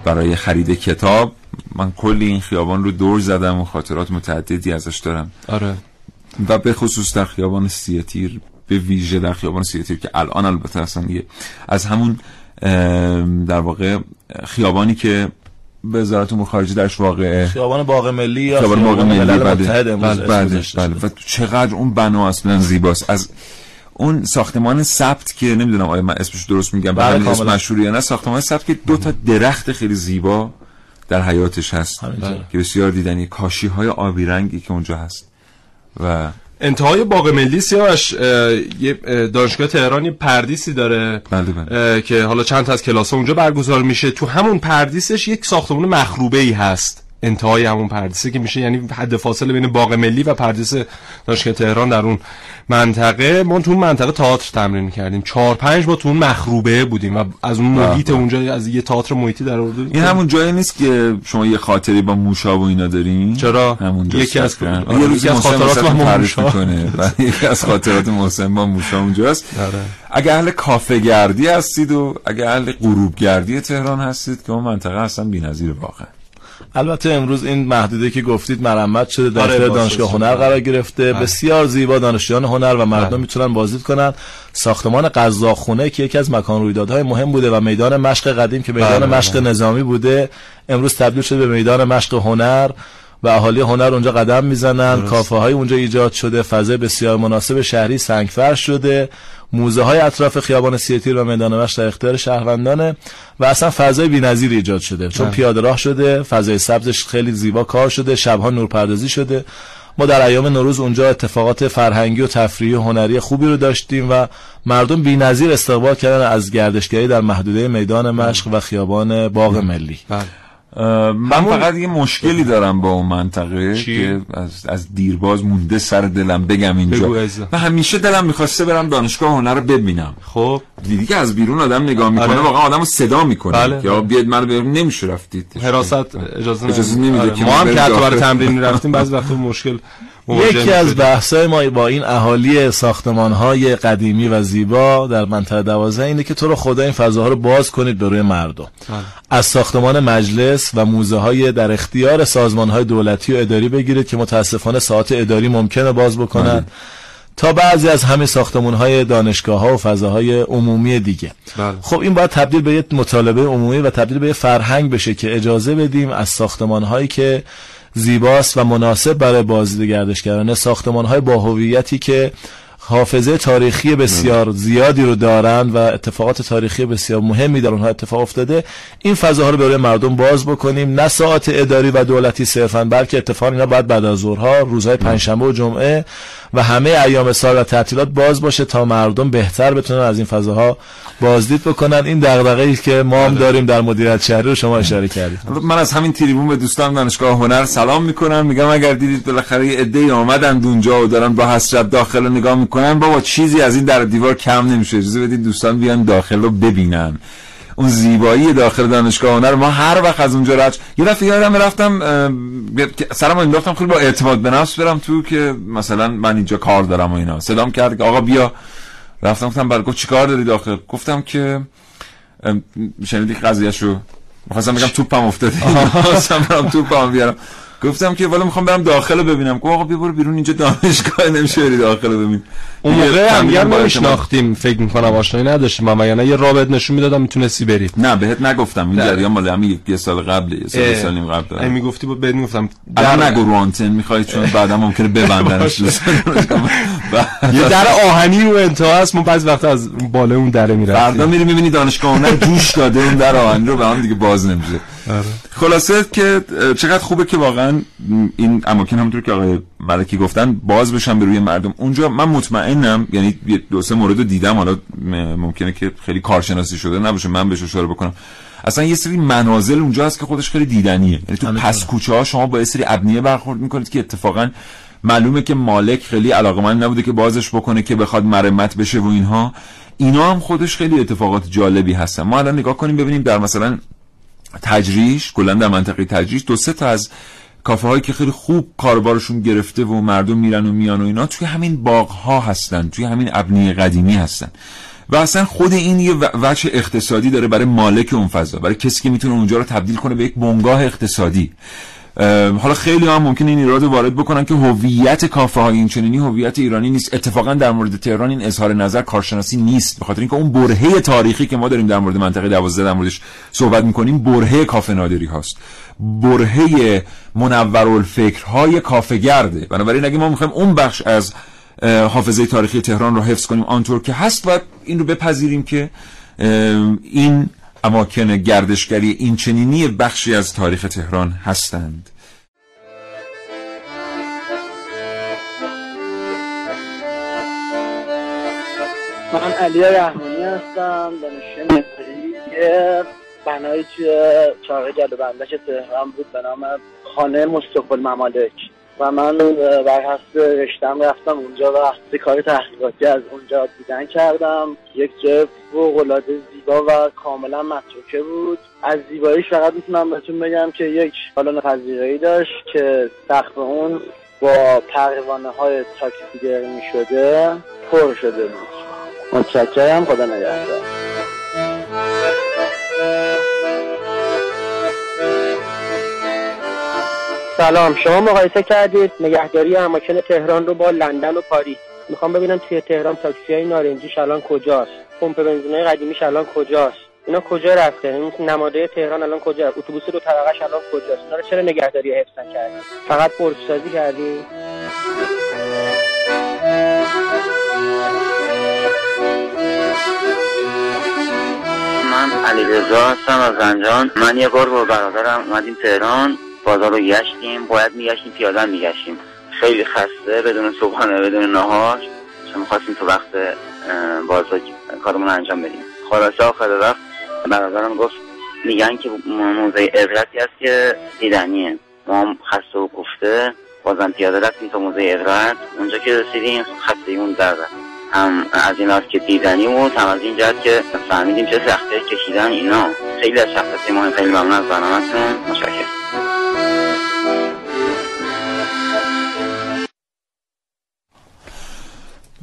برای خرید کتاب من کلی این خیابان رو دور زدم و خاطرات متعددی ازش دارم. آره. و به خصوص در خیابان سیتیر به ویژه در خیابان سیتیر که الان البته اصلا از همون در واقع خیابانی که وزارت امور خارجه درش واقعه خیابان باغ ملی یا خیابان باغ ملی بله. بله بله, بله, و چقدر اون بنا اصلا زیباست. از اون ساختمان سبت که نمی‌دونم آیا من اسمش درست میگم بله اسم مشهور یا نه ساختمان سبت که دو تا درخت خیلی زیبا در حیاتش هست. که بسیار دیدنی. کاشی های آبی رنگی که اونجا هست. و انتهای باغ ملی سیاوش یه دانشگاه تهرانی پردیسی داره بله بله. که حالا چند تا از کلاس اونجا برگزار میشه تو همون پردیسش یک ساختمان مخروبه ای هست انتهای همون پردیسه که میشه یعنی حد فاصله بین باغ ملی و پردیس دانشگاه تهران در اون منطقه. ما تو اون منطقه تئاتر تمرین کردیم. چهار پنج ما تو اون مخروبه بودیم و از اون محیط اونجا از یه تئاتر محیطی در آوردیم. این همون جایی نیست که شما یه خاطری با موشا و اینا دارین؟ چرا؟ همون یکی از یکی از خاطرات ما موشا. می‌کنه. یکی از خاطرات محسن با موشا اونجاست. آره. اگه اهل کافه گردی هستید و اگه اهل غروب گردی تهران هستید که اون منطقه اصلا بی‌نظیر واقعا. البته امروز این محدوده که گفتید مرمت شده در آره دانشگاه هنر قرار گرفته. آره. بسیار زیبا دانشجویان هنر و مردم آره. می‌تونن بازدید کنن. ساختمان قزاقخونه که یکی از مکان رویدادهای مهم بوده و میدان مشق قدیم که میدان بله، مشق بله. نظامی بوده امروز تبدیل شده به میدان مشق هنر و اهالی هنر اونجا قدم می‌زنن. کافه های اونجا ایجاد شده. فضای بسیار مناسب شهری سنگفرش شده. موزه های اطراف خیابان سیتیر و میدان وحش در اختیار شهروندانه و اصلا فضای بی‌نظیر ایجاد شده چون بله. پیاده راه شده فضای سبزش خیلی زیبا کار شده شبها نورپردازی شده ما در ایام نوروز اونجا اتفاقات فرهنگی و تفریحی و هنری خوبی رو داشتیم و مردم بی‌نظیر استقبال کردن از گردشگری در محدوده میدان مشق و خیابان باغ ملی بله. من فقط یه مشکلی دارم با اون منطقه که از, از دیرباز مونده سر دلم بگم اینجا. و همیشه دلم می‌خواسته برم دانشگاه هنر رو ببینم. خب. دیدی که از بیرون آدم نگاه می‌کنه آره. واقعا آدمو صدا می‌کنه. بله. یا بیاد منو ببین نمیشه رفتید. حراست اجازه, اجازه نمیده آره. که ما هم که برای تمرین [LAUGHS] رفتیم بعضی وقتا مشکل یکی از بحثای ما با این اهالی ساختمان های قدیمی و زیبا در منطقه دوازه اینه که تو رو خدا این فضاها رو باز کنید به روی مردم بله. از ساختمان مجلس و موزه های در اختیار سازمان های دولتی و اداری بگیرید که متاسفانه ساعت اداری ممکنه باز بکنند بله. تا بعضی از همین ساختمون های دانشگاه ها و فضاهای عمومی دیگه بله. خب این باید تبدیل به یه مطالبه عمومی و تبدیل به یه فرهنگ بشه که اجازه بدیم از ساختمان هایی که زیباست و مناسب برای بازدید گردشگرانه ساختمان های با هویتی که حافظه تاریخی بسیار زیادی رو دارند و اتفاقات تاریخی بسیار مهمی در اونها اتفاق افتاده. این فضاها رو برای مردم باز بکنیم. نه ساعت اداری و دولتی صرفا بلکه اتفاقا اینا باید بعد از ظهرها روزهای پنجشنبه و جمعه و همه ایام سال و تعطیلات باز باشه تا مردم بهتر بتونن از این فضاها بازدید بکنن. این دغدغه‌ای ای که ما هم داریم در مدیریت شهری رو شما اشاره کردید. من از همین تریبون به دوستان دانشگاه هنر سلام می‌کنم. میگم اگر دیدید بالاخره یه عده‌ای آمدن اونجا و دارن با حسرت داخل نگاه می‌کنن بابا چیزی از این در دیوار کم نمیشه. اجازه بدید دوستان بیان داخل رو ببینن. اون زیبایی داخل دانشگاه هنر. ما هر وقت از اونجا رد یه دفعه یادم رفتم سرم انداختم خیلی با اعتماد به نفس برم تو که مثلا من اینجا کار دارم و اینا. صدام کرد که آقا بیا. رفتم گفتم برای گفت چیکار داری داخل؟ گفتم که شنیدی قضیهشو؟ می‌خواستم بگم توپم افتاده. [LAUGHS] خواستم برم توپم بیارم. گفتم که والا می‌خوام برم داخل رو ببینم. گفت آقا بیا برو بیرون اینجا دانشگاه نمیشه بری داخل ببین. اون موقع هم یه نمیشناختیم فکر می‌کنم آشنایی نداشتیم. اما یعنی یه رابط نشون می‌دادم می‌تونستی بری. نه بهت نگفتم. این جریان مال همین یک سال قبل یه سال سال نیم قبل داره می‌گفتی بود بهت می‌گفتم در نگو رو آنتن می‌خوای چون بعدا ممکنه [LAUGHS] ببندنش. [LAUGHS] یه در آهنی رو انتها هست ما بعضی وقت از بالا اون دره می‌رفتیم. فردا میری می‌بینی دانشگاه اونر جوش داده اون در آهنی رو به هم دیگه باز نمیشه. خلاصه که چقدر خوبه که واقعا این اماکن همونطور که آقای ملکی گفتن باز بشن به روی مردم. اونجا من مطمئنم یعنی دو سه مورد رو دیدم حالا ممکنه که خیلی کارشناسی شده نباشه من بهش اشاره بکنم. اصلا یه سری منازل اونجا هست که خودش خیلی دیدنیه. یعنی تو پس کوچه ها شما با یه سری ابنیه برخورد می‌کنید که اتفاقا معلومه که مالک خیلی علاقمند نبوده که بازش بکنه که بخواد مرمت بشه و اینها. اینا هم خودش خیلی اتفاقات جالبی هستن. ما الان نگاه کنیم ببینیم در مثلا تجریش کلا در منطقه تجریش دو سه تا از کافه هایی که خیلی خوب کاربارشون گرفته و مردم میرن و میان و اینا توی همین باغ ها هستن توی همین ابنی قدیمی هستن. و اصلا خود این یه وجه اقتصادی داره برای مالک اون فضا برای کسی که می‌تونه اونجا رو تبدیل کنه به یک بنگاه اقتصادی. حالا خیلی هم ممکن این ایراد وارد بکنن که هویت کافه های این چنینی هویت ایرانی نیست. اتفاقا در مورد تهران این اظهار نظر کارشناسی نیست. به خاطر اینکه اون برهه تاریخی که ما داریم در مورد منطقه 12 در موردش صحبت می‌کنیم برهه کافه نادری هاست. برهه منورالفکرهای کافه گرده بنابراین اگه ما می‌خوایم اون بخش از حافظه تاریخی تهران رو حفظ کنیم آنطور که هست و این رو بپذیریم که این اماکن گردشگری این چنینی بخشی از تاریخ تهران هستند. من علی رحمانی هستم دانشجوی که بنایی توی چاقه جلوبندش تهران بود به نام خانه مستقبل ممالک و من بر حسب رشتم رفتم اونجا و کار تحقیقاتی از اونجا دیدن کردم. یک جای فوقالعاده زیبا و کاملا متروکه بود. از زیباییش فقط می‌تونم بهتون بگم که یک بالون ای داشت که سقف اون با پروانه های تاکسی می شده پر شده بود. متشکرم. خدا نگهدار. سلام. شما مقایسه کردید. نگهداری اماکن تهران رو با لندن و پاریس. می‌خوام ببینم توی تهران تاکسی های نارنجیش الان کجاست؟ پمپ بنزین های قدیمیش الان کجاست؟ اینا کجا رفته؟ این نماده تهران الان کجا؟ اتوبوس رو طبقش الان کجاست؟ اینا رو چرا نگهداری حفظ کردی فقط سازی کردی؟ من علی رضا هستم از زنجان من یه بار با برادرم اومدیم تهران. بازار رو گشتیم. باید میگشتیم پیاده میگشتیم. خیلی خسته بدون صبحانه بدون نهار. چون می‌خواستیم تو وقت بازار کارمون انجام بدیم. خلاصه آخر وقت برادرم گفت میگن که موزه عبرتی هست که دیدنیه. ما خسته و گفته بازم پیاده رفتیم تا موزه عبرت. اونجا که رسیدیم خستگیمون در هم از این که دیدنی بود هم از این جهت که فهمیدیم چه سختی کشیدن اینا. خیلی از شخصیت ما خیلی ممنون از برنامهتون. متشکرم.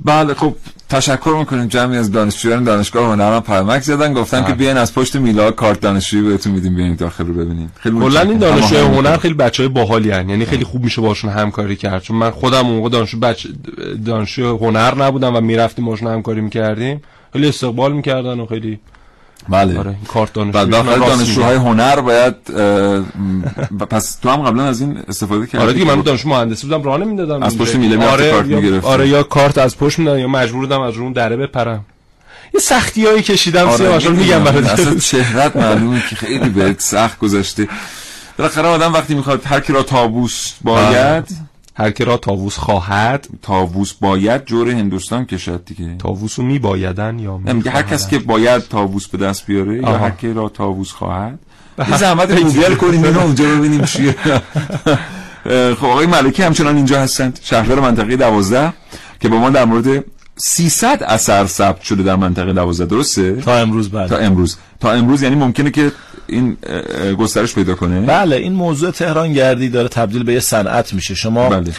بله خب تشکر می‌کنیم جمعی از دانشجویان دانشگاه هنران پیامک زدن گفتن که بله. بیاین از پشت میلاد کارت دانشجویی بهتون میدیم بیاین داخل رو ببینیم خیلی کلا. این دانشجوی هنر خیلی بچهای باحالی هن. یعنی خیلی خوب میشه باشون همکاری کرد چون من خودم اون موقع دانشجو بچ... دانشجو هنر نبودم و می‌رفتیم باشون همکاری می‌کردیم خیلی استقبال می‌کردن و خیلی بله. آره کارت و دانشجوی داخل دانشجوهای هنر باید پس تو هم قبلا از این استفاده کردی آره دیگه من دانشجو مهندسی بودم راه نمی‌دادم از پشت میله آره کارت می‌گرفتی. آره یا کارت از پشت می‌دادم یا مجبور بودم از اون دره بپرم. یه سختیایی کشیدم آره، رو میگم. برات. اصلا چهرت معلومه که خیلی بهت سخت گذشته. بالاخره آدم وقتی می‌خواد هر کی را تابوس باید هر کی را تاووس خواهد تابوس باید جور هندوستان کشد دیگه. تاووس رو میبایدن یا میگه هر کس که باید تابوس به دست بیاره یا آها. هر کی را تابوس خواهد. یه زحمت گوگل کنیم اینو اونجا ببینیم چیه. [LAUGHS] خب آقای ملکی همچنان اینجا هستند شهردار منطقه دوازده که با ما در مورد 300 اثر ثبت شده در منطقه دوازده درسته؟ تا امروز بله تا امروز. تا امروز یعنی ممکنه که این گسترش پیدا کنه بله این موضوع تهران گردی داره تبدیل به یه صنعت میشه شما بله.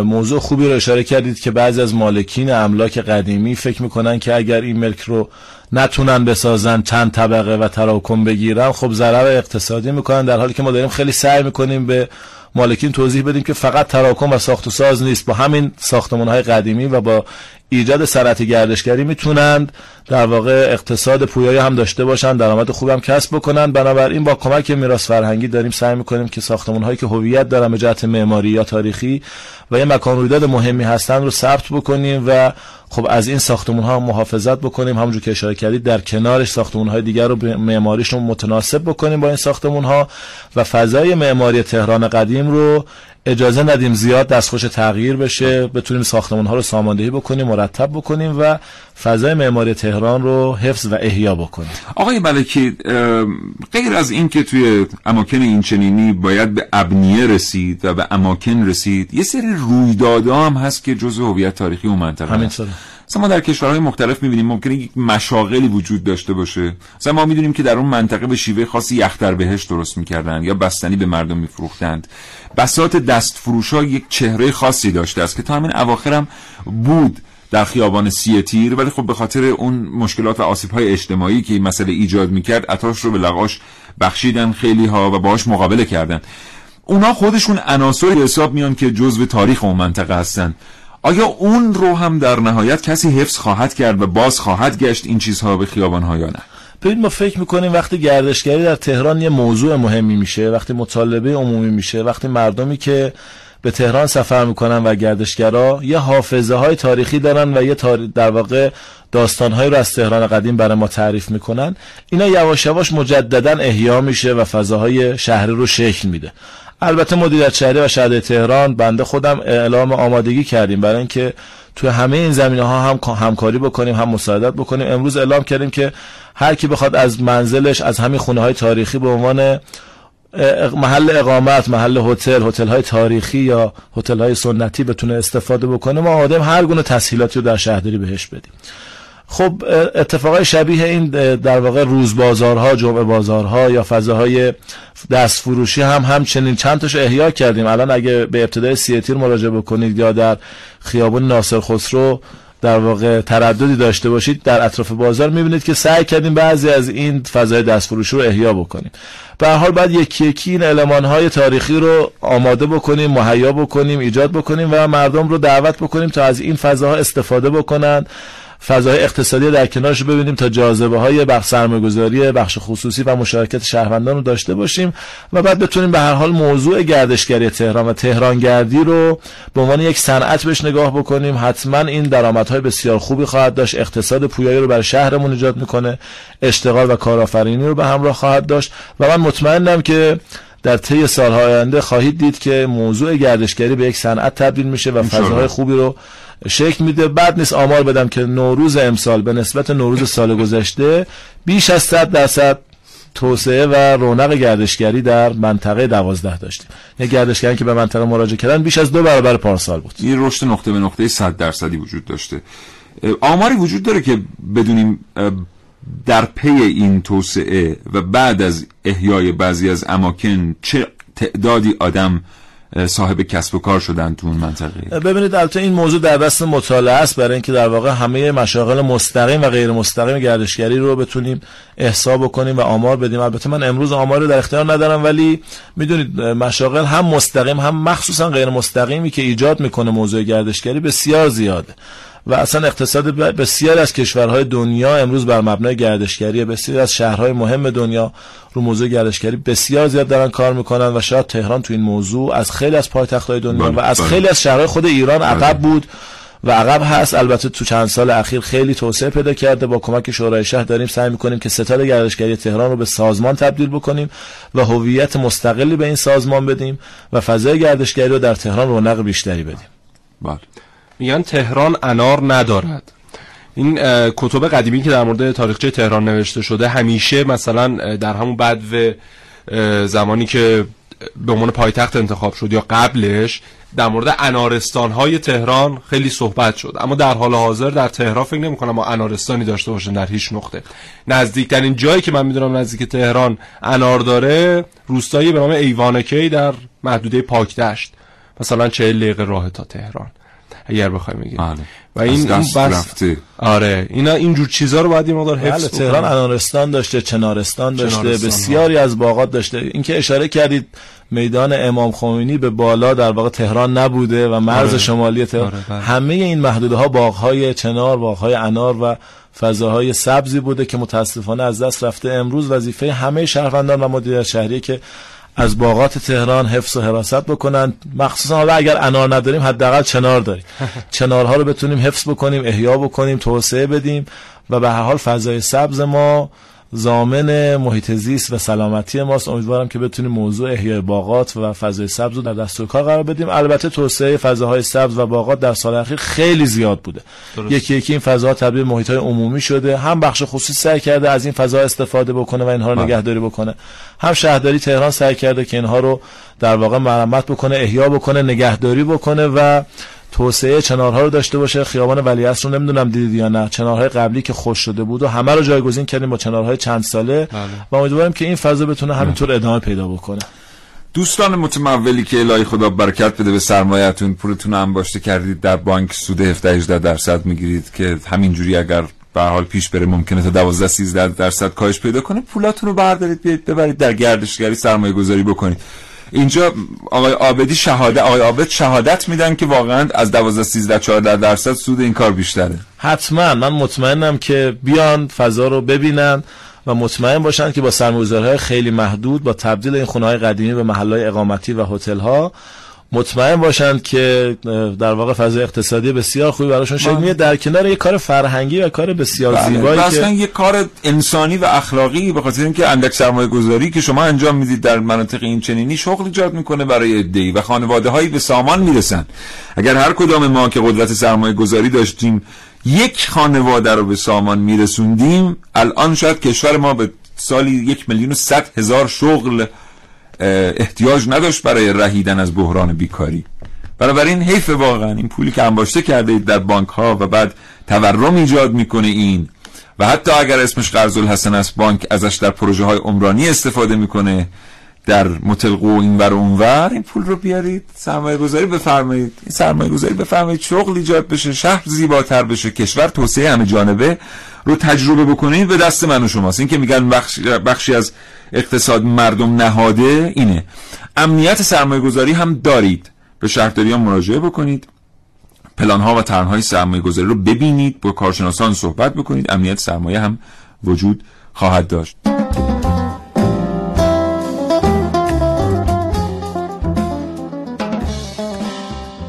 موضوع خوبی رو اشاره کردید که بعضی از مالکین املاک قدیمی فکر می‌کنن که اگر این ملک رو نتونن بسازن چند طبقه و تراکم بگیرن خب ضرر اقتصادی می‌کنن در حالی که ما داریم خیلی سعی می‌کنیم به مالکین توضیح بدیم که فقط تراکم و ساخت و ساز نیست. با همین ساختمان های قدیمی و با ایجاد صنعت گردشگری می‌تونند در واقع اقتصاد پویایی هم داشته باشن درآمد خوب هم کسب بکنن. بنابراین با کمک میراث فرهنگی داریم سعی می‌کنیم که ساختمان هایی که هویت دارن به جهت معماری یا تاریخی و یه مکان رویداد مهمی هستن رو ثبت بکنیم و خب از این ساختمان ها محافظت بکنیم. همونجور که اشاره کردید در کنارش ساختمان های دیگر رو معماریشون متناسب بکنیم با این ساختمان ها و فضای معماری تهران قدیم رو اجازه ندیم زیاد دستخوش تغییر بشه بتونیم ساختمان ها رو ساماندهی بکنیم مرتب بکنیم و فضای معماری تهران رو حفظ و احیا بکنیم آقای ملکی غیر از این که توی اماکن اینچنینی باید به ابنیه رسید و به اماکن رسید یه سری رویدادها هم هست که جزء هویت تاریخی اون منطقه. همینطوره مثلا ما در کشورهای مختلف می‌بینیم ممکنه یک مشاغلی وجود داشته باشه. مثلا ما می‌دونیم که در اون منطقه به شیوه خاصی یخ در بهشت درست می‌کردن یا بستنی به مردم میفروختند. بسات دست فروش ها یک چهره خاصی داشته است که تا همین اواخر هم بود در خیابان سی تیر ولی خب به خاطر اون مشکلات و آسیب های اجتماعی که این مسئله ایجاد می‌کرد اتاش رو به لغاش بخشیدن خیلی ها و باهاش مقابله کردن. اونا خودشون عناصری به حساب میان که جزو تاریخ اون منطقه هستن. آیا اون رو هم در نهایت کسی حفظ خواهد کرد و باز خواهد گشت این چیزها به خیابان ها یا نه؟ ببین ما فکر می‌کنیم وقتی گردشگری در تهران یه موضوع مهمی میشه وقتی مطالبه عمومی میشه وقتی مردمی که به تهران سفر می‌کنن و گردشگرا یه حافظه های تاریخی دارن و یه تاری... در واقع داستانهایی رو از تهران قدیم برای ما تعریف می‌کنن اینا یواش یواش مجددا احیا میشه و فضاهای شهری رو شکل میده. البته مدیریت شهری و شهر تهران بنده خودم اعلام آمادگی کردیم. برای اینکه توی همه این زمینه ها هم همکاری بکنیم هم مساعدت بکنیم. امروز اعلام کردیم که هر کی بخواد از منزلش از همین خونه های تاریخی به عنوان محل اقامت محل هتل هتل های تاریخی یا هتل های سنتی بتونه استفاده بکنه ما آدم هر گونه تسهیلاتی رو در شهرداری بهش بدیم. خب اتفاقای شبیه این در واقع روز بازارها جمعه بازارها یا فضاهای دست فروشی هم همچنین چند تاش احیا کردیم. الان اگه به ابتدای سیتیر مراجعه بکنید یا در خیابان ناصر خسرو در واقع ترددی داشته باشید در اطراف بازار می‌بینید که سعی کردیم بعضی از این فضای دست فروشی رو احیا بکنیم. به حال بعد یکی یکی این المانهای تاریخی رو آماده بکنیم مهیا بکنیم ایجاد بکنیم و مردم رو دعوت بکنیم تا از این فضاها استفاده بکنند. فضای اقتصادی در کنارش ببینیم تا جاذبه های بخش سرمایه‌گذاری بخش خصوصی و مشارکت شهروندان رو داشته باشیم و بعد بتونیم به هر حال موضوع گردشگری تهران و تهران گردی رو به عنوان یک صنعت بهش نگاه بکنیم. حتما این درآمدهای بسیار خوبی خواهد داشت. اقتصاد پویایی رو برای شهرمون ایجاد می‌کنه. اشتغال و کارآفرینی رو به همراه خواهد داشت. و من مطمئنم که در طی سالهای آینده خواهید دید که موضوع گردشگری به یک صنعت تبدیل میشه و فضاهای خوبی رو شکل میده. بعد نیست آمار بدم که نوروز امسال به نسبت نوروز سال گذشته بیش از 100 درصد توسعه و رونق گردشگری در منطقه دوازده داشتیم. یه گردشگری که به منطقه مراجعه کردن بیش از دو برابر پارسال بود. این رشد نقطه به نقطه 100 درصدی وجود داشته. آماری وجود داره که بدونیم در پی این توسعه و بعد از احیای بعضی از اماکن چه تعدادی آدم صاحب کسب و کار شدن تو اون منطقه. ببینید البته این موضوع در دست مطالعه است. برای اینکه در واقع همه مشاغل مستقیم و غیر مستقیم گردشگری رو بتونیم احساب بکنیم و آمار بدیم. البته من امروز آمار در اختیار ندارم ولی می‌دونید مشاغل هم مستقیم هم مخصوصا غیر مستقیمی که ایجاد می‌کنه موضوع گردشگری بسیار زیاده. و اصلا اقتصاد بسیار از کشورهای دنیا امروز بر مبنای گردشگری بسیار از شهرهای مهم دنیا رو موضوع گردشگری بسیار زیاد دارن کار می‌کنن و شاید تهران تو این موضوع از خیلی از پایتختهای دنیا بله، و از بله. خیلی از شهرهای خود ایران بله. عقب بود و عقب هست البته تو چند سال اخیر خیلی توسعه پیدا کرده با کمک شورای شهر داریم سعی می‌کنیم که ستاد گردشگری تهران رو به سازمان تبدیل بکنیم و هویت مستقلی به این سازمان بدیم و فضای گردشگری رو در تهران رونق بیشتری بدیم بله میگن تهران انار ندارد. این کتب قدیمی که در مورد تاریخچه تهران نوشته شده همیشه مثلا در همون بعد زمانی که به عنوان پایتخت انتخاب شد یا قبلش در مورد انارستان های تهران خیلی صحبت شد. اما در حال حاضر در تهران فکر نمی کنم ما انارستانی داشته باشن در هیچ نقطه. نزدیکترین جایی که من می‌دونم نزدیک تهران انار داره روستایی به نام ایوانکی در محدوده پاکدشت. مثلا چه دقیقه راه تا تهران. اگر بخوایم بگیم بله. و این اون بس رفته. آره اینا اینجور چیزا رو باید این مقدار حفظ بله تهران انارستان داشته چنارستان داشته چنارستان بسیاری ها. از باغات داشته اینکه اشاره کردید میدان امام خمینی به بالا در واقع تهران نبوده و مرز آره. شمالی تهران آره. همه این محدوده ها باغهای چنار باغهای انار و فضاهای سبزی بوده که متاسفانه از دست رفته امروز وظیفه همه شهروندان و مدیریت شهری که از باغات تهران حفظ و حراست بکنن مخصوصا حالا اگر انار نداریم حداقل چنار داریم. [LAUGHS] چنارها رو بتونیم حفظ بکنیم احیا بکنیم توسعه بدیم و به هر حال فضای سبز ما زامن محیط زیست و سلامتی ماست. امیدوارم که بتونیم موضوع احیای باغات و فضای سبز رو در دستور کار قرار بدیم. البته توسعه فضاهای سبز و باغات در سال اخیر خیلی زیاد بوده. یکی یکی این فضاها تبدیل محیط های عمومی شده. هم بخش خصوصی سعی کرده از این فضا استفاده بکنه و اینها رو بله. نگهداری بکنه. هم شهرداری تهران سعی کرده که اینها رو در واقع مرمت بکنه احیا بکنه نگهداری بکنه و توسعه چنارها رو داشته باشه. خیابان ولیعصر رو نمی‌دونم دیدید یا نه. چنارهای قبلی که خوش شده بود و همه رو جایگزین کردیم با چنارهای چند ساله. بله. و امیدوارم که این فضا بتونه همینطور ادامه پیدا بکنه. دوستان متمولی که الهی خدا برکت بده به سرمایه‌تون پولتون هم باشته کردید در بانک سود 17 18 درصد می‌گیرید که همینجوری اگر به حال پیش بره ممکنه تا 12 13 درصد کاهش پیدا کنه. پولاتون رو بردارید بیاید ببرید در گردشگری سرمایه گذاری بکنید. اینجا آقای آبدی شهاده آقای آبد شهادت میدن که واقعا از 12 13 14 درصد سود این کار بیشتره. حتما. من مطمئنم که بیان فضا رو ببینن و مطمئن باشن که با سرمایه‌گذاری‌های خیلی محدود با تبدیل این خونه‌های قدیمی به محلهای اقامتی و هتل‌ها مطمئن باشند که در واقع فضای اقتصادی بسیار خوبی براشون شکل میاد در کنار یک کار فرهنگی و کار بسیار بله. زیبایی که اصلا یک کار انسانی و اخلاقی به خاطر اینکه اندک سرمایه گذاری که شما انجام می‌دید در مناطق این چنینی شغل ایجاد می‌کنه برای عده‌ای و خانواده هایی به سامان می‌رسن. اگر هر کدام ما که قدرت سرمایه گذاری داشتیم یک خانواده رو به سامان میرسوندیم الان شاید کشور ما به سالی یک میلیون و صد هزار شغل احتیاج نداشت برای رهیدن از بحران بیکاری. بنابراین حیف واقعا این پولی که انباشته کرده اید در بانک ها و بعد تورم ایجاد می‌کنه این. و حتی اگر اسمش قرض الحسن است بانک ازش در پروژه های عمرانی استفاده می‌کنه در متلقو این ور اونور این پول رو بیارید سرمایه گذاری بفرمایید. این سرمایه گذاری بفرمایید شغل ایجاد بشه شهر زیباتر بشه کشور توسعه همه جانبه. رو تجربه بکنید به دست من و شماست. این که میگن بخش بخشی از اقتصاد مردم نهاده اینه. امنیت سرمایه گذاری هم دارید. به شهرداری ها مراجعه بکنید. پلان ها و طرح های سرمایه گذاری رو ببینید. با کارشناسان صحبت بکنید. امنیت سرمایه هم وجود خواهد داشت.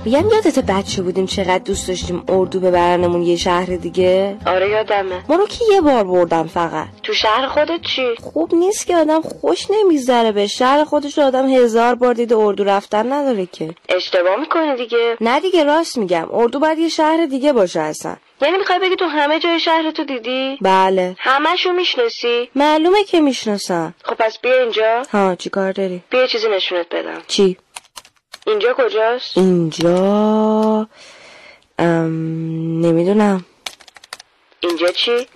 میگم یادت بچه بودیم چقدر دوست داشتیم اردو ببرنمون یه شهر دیگه؟ آره یادمه. ما رو که یه بار بردم فقط؟ تو شهر خودت چی؟ خوب نیست که آدم خوش نمی‌ذاره به شهر خودش آدم هزار بار دیده اردو رفتن نداره که. اشتباه می‌کنه دیگه. نه دیگه راست میگم. اردو باید یه شهر دیگه باشه اصلا. یعنی می‌خوای بگی تو همه جای شهر تو دیدی؟ بله. همشو می‌شناسی؟ معلومه که می‌شناسم. خب پس بیا اینجا. ها چی کار داری؟ بیا چیزی نشونت بدم. چی؟ اینجا کجاست؟ اینجا ام... نمی‌دونم. اینجا چی؟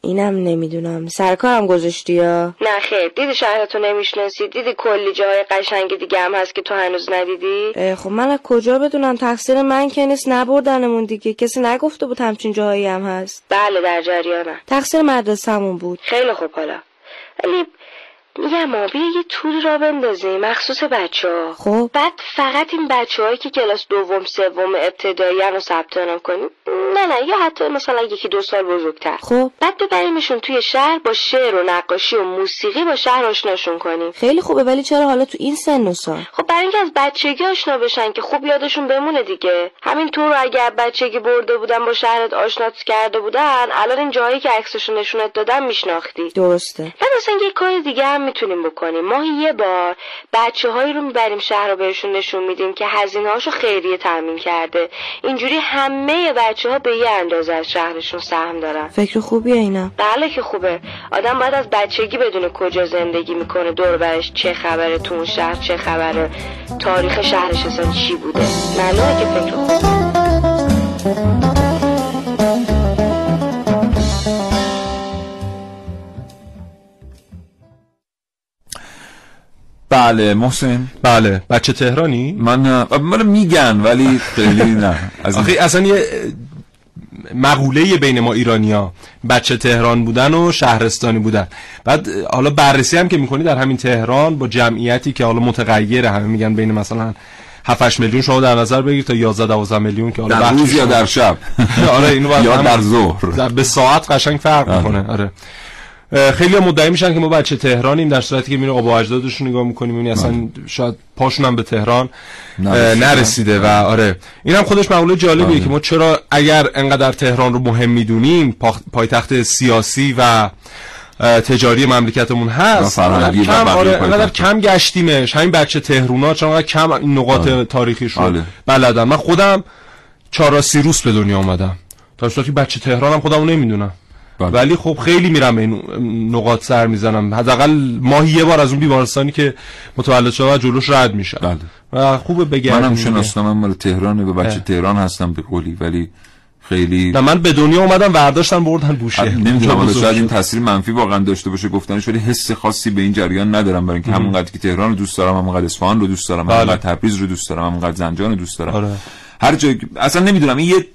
اینم نمی‌دونم. سرکارم گذاشتی یا؟ نه خیر. دیدی شهرتو نمی‌شناسی؟ دیدی کلی جاهای قشنگ دیگه هم هست که تو هنوز ندیدی؟ خب من از کجا بدونم؟ تقصیر من که نیست نبردنمون دیگه. کسی نگفته بود همچین جاهایی هم هست. بله در جریانم. تقصیر مدرسه‌مون بود. خیلی خوب حالا. ولی میگم ما بیا یه توری را بندازیم مخصوص بچه ها. خب. بعد فقط این بچه هایی که کلاس دوم سوم ابتدایی رو ثبت نام کنیم. نه نه یا حتی مثلا یکی دو سال بزرگتر. خب. بعد ببریمشون توی شهر با شعر و نقاشی و موسیقی با شهر آشناشون کنیم. خیلی خوبه ولی چرا حالا تو این سن و سال؟ خب برای اینکه از بچگی آشنا بشن که خوب یادشون بمونه دیگه. همین تو رو اگر بچگی برده بودن با شهرت آشنات کرده بودن الان این جایی که عکسشون نشونت دادن میشناختی. درسته. بعد اصلا یه کار دیگه هم می‌تونیم بکنیم. ماهی یه بار بچه هایی رو می‌بریم شهر رو بهشون نشون میدیم که هزینه هاشو خیریه تامین کرده. اینجوری همه بچه ها به یه اندازه از شهرشون سهم دارن. فکر خوبیه اینا. بله که خوبه. آدم باید از بچگی بدونه کجا زندگی می‌کنه دور برش چه خبره تو اون شهر چه خبره تاریخ شهرش اصلا چی بوده. معلومه که فکر خوبه بله محسن. بله. بچه تهرانی؟ من نه. من میگن ولی خیلی نه. از آخه اصلا یه مقوله بین ما ایرانیا بچه تهران بودن و شهرستانی بودن. بعد حالا بررسی هم که می‌کنی در همین تهران با جمعیتی که حالا متغیره همه میگن بین مثلا 7 میلیون شما در نظر بگیر تا 11 12 میلیون که حالا در روز یا در شب. [LAUGHS] آره اینو یا در ظهر. به ساعت قشنگ فرق. می‌کنه. آره. خیلی مدعی میشن که ما بچه تهرانیم در صورتی که میره با اجدادشون نگاه می‌کنیم می‌بینی اصلا شاید پاشون هم به تهران نرسیده. نرسیده و آره این هم خودش مقوله جالبیه آره. که ما چرا اگر انقدر تهران رو مهم می‌دونیم پایتخت سیاسی و تجاری مملکتمون هست کم آره. انقدر کم گشتیمش همین بچه تهرونا چون کم این نقاط. تاریخیش رو. بلدم من خودم چهارراه روس به دنیا آمدم در صورتی بچه تهرانم خودمو نمی‌دونم بله. ولی خب خیلی میرم به این نقاط سر می‌زنم حداقل ماهی یه بار از اون بیمارستانی که متولد شده جلوش رد میشم بله. و خوبه بگردیم منم دیگه. شناسنامم مال تهرانه و بچه اه. تهران هستم به قولی ولی خیلی نه من به دنیا اومدم ورداشتن بردن بوشه نمی‌دونم حالا شاید این. تاثیر منفی واقعا داشته باشه گفتنش ولی حس خاصی به این جریان ندارم برای اینکه همونقدر که تهران رو دوست دارم همونقدر اصفهان رو دوست دارم بله. همونقدر تبریز رو دوست دارم همونقدر زنجان رو دوست دارم آره. هر جای اصلا نمی‌دونم این یه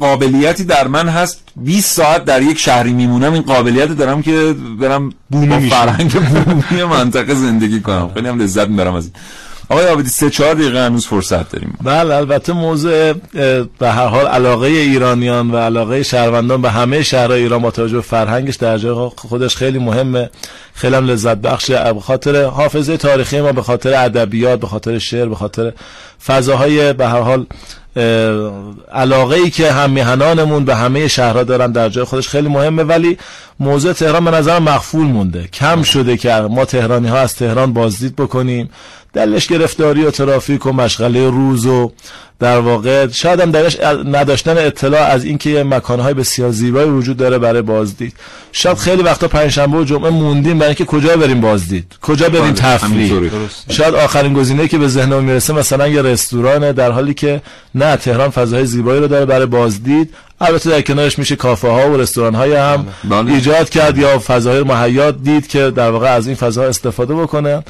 قابلیتی در من هست. 20 ساعت در یک شهری میمونم این قابلیت دارم که برم بومی. فرهنگ بومی [LAUGHS] منطقه زندگی کنم. خیلی هم لذت می‌برم از این. آقای آبدی سه چهار دقیقه هنوز فرصت داریم. بله البته موضوع به هر حال علاقه ایرانیان و علاقه شهروندان به همه شهرهای ایران با توجه به فرهنگش در جای خودش خیلی مهمه. خیلی هم لذت بخشه به خاطر حافظه تاریخی ما به خاطر ادبیات به خاطر شعر به خاطر فضاهای به هر حال علاقه ای که هم میهنانمون به همه شهرها دارن در جای خودش خیلی مهمه. ولی موضوع تهران به نظر مخفول مونده. کم شده که ما تهرانی ها از تهران بازدید بکنیم. دلش گرفتاری و ترافیک و مشغله روز و در واقع شاید هم درش نداشتن اطلاع از اینکه یه مکانهای بسیار زیبایی وجود داره برای بازدید. شاید خیلی وقتا پنجشنبه و جمعه موندیم برای اینکه کجا بریم بازدید؟ کجا بریم بله، تفریح. شاید آخرین گزینه که به ذهنم می‌رسه مثلا یه رستورانه در حالی که نه تهران فضاهای زیبایی رو داره برای بازدید. البته در کنارش میشه کافه ها و رستوران های هم بله. ایجاد کرد یا فضاهای مهیا دید که در واقع از این فضاها استفاده بکنه.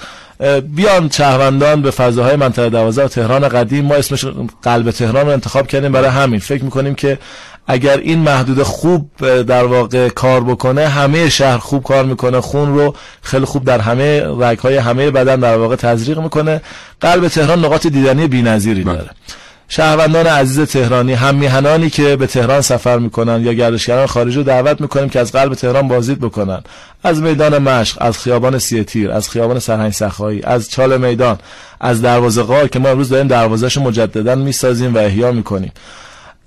بیان شهروندان به فضاهای منطقه 12 و تهران قدیم. ما اسمش قلب تهران رو انتخاب کردیم. برای همین فکر می‌کنیم که اگر این محدوده خوب در واقع کار بکنه همه شهر خوب کار می‌کنه. خون رو خیلی خوب در همه رگهای همه بدن در واقع تزریق می‌کنه. قلب تهران نقاط دیدنی بی‌نظیری داره. شهروندان عزیز تهرانی هم میهنانی که به تهران سفر می‌کنن یا گردشگران خارجی رو دعوت می‌کنیم که از قلب تهران بازدید بکنن. از میدان مشق از خیابان سیتیر از خیابان سرهنگ سخایی از چال میدان از دروازه قار که ما امروز داریم دروازهش مجددا می‌سازیم و احیا می‌کنیم.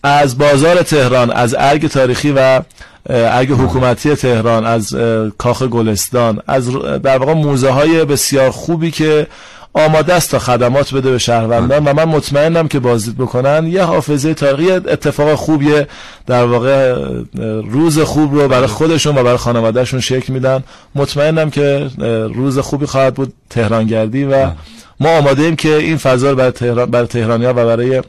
از بازار تهران از ارگ تاریخی و ارگ حکومتی تهران از کاخ گلستان از در واقع موزه های بسیار خوبی که آماده است تا خدمات بده به شهروندان و من مطمئنم که بازدید بکنن. یه حافظه تاریخی اتفاق خوبیه در واقع روز خوب رو برای خودشون و برای خانوادهشون شکل میدن. مطمئنم که روز خوبی خواهد بود تهران گردی و ما آماده ایم که این فضا رو برای تهران برای تهرانیا و برای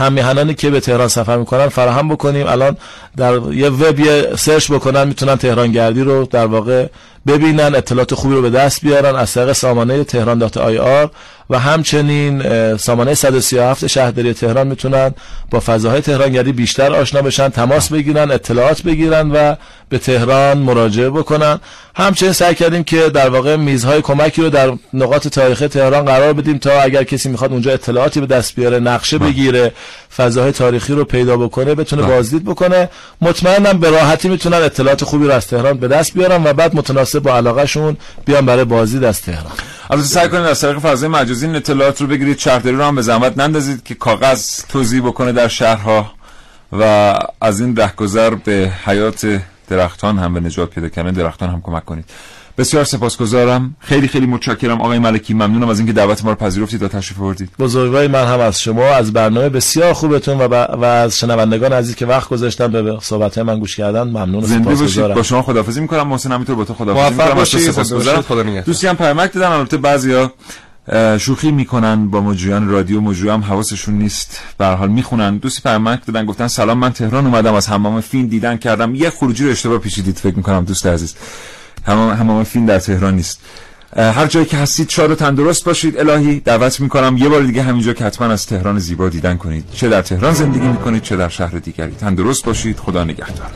هم‌میهنانی که به تهران سفر می‌کنن فراهم بکنیم. الان در یه وب یه search بکنن می‌تونن تهران گردی رو در واقع ببینن اطلاعات خوبی رو به دست بیارن. از طریق سامانه تهران dot IR و همچنین سامانه 137 شهرداری تهران می‌تونن با فضاهای تهرانگردی بیشتر آشنا بشن تماس بگیرن اطلاعات بگیرن و به تهران مراجعه بکنن. همچنین سعی کردیم که در واقع میزهای کمکی رو در نقاط تاریخی تهران قرار بدیم تا اگر کسی می‌خواد اونجا اطلاعاتی به دست بیاره نقشه بگیره فضاهای تاریخی رو پیدا بکنه بتونه بازدید بکنه. مطمئنم به راحتی می‌تونن اطلاعات خوبی رو از تهران به دست بیارن و بعد متناسب با علاقهشون بیان برای بازدید از تهران. البته سعی کنید از طریق فضای مجازی این اطلاعات رو بگیرید شهرداری رو هم به زحمت نندازید که کاغذ توضیح بکنه در شهرها و از این رهگذر به حیات درختان هم به نجات پیدا کردن درختان هم کمک کنید. بسیار سپاسگزارم. خیلی خیلی متشکرم. آقای ملکی ممنونم از اینکه دعوت ما رو پذیرفتید و تشریف آوردید. بزرگواری من هم از شما از برنامه بسیار خوبتون و, و از شنوندگان عزیز که وقت گذاشتن به صحبت من گوش کردن ممنون زنده باشید. با شما خداحافظی می‌کنم. محسن همینطور با تو خداحافظی می‌کنم. سپاسگزارم. دوستی هم پیامک دادن البته بعضیا شوخی می‌کنن با مجریان رادیو. مجری هم حواسشون نیست. به حال می‌خونن. دوستی پیامک دادن گفتن سلام من تهران اومدم. از حمام فین دیدن کردم. یه خروجی رو اشتباه پیچیدید. فکر می‌کنم دوست عزیز. همه همه فیلم در تهران نیست. هر جایی که هستید شاد و تندرست باشید. الهی دعوت می کنم یه بار دیگه همینجا که حتما از تهران زیبا دیدن کنید. چه در تهران زندگی می‌کنید چه در شهر دیگری. تندرست باشید. خدا نگهدار.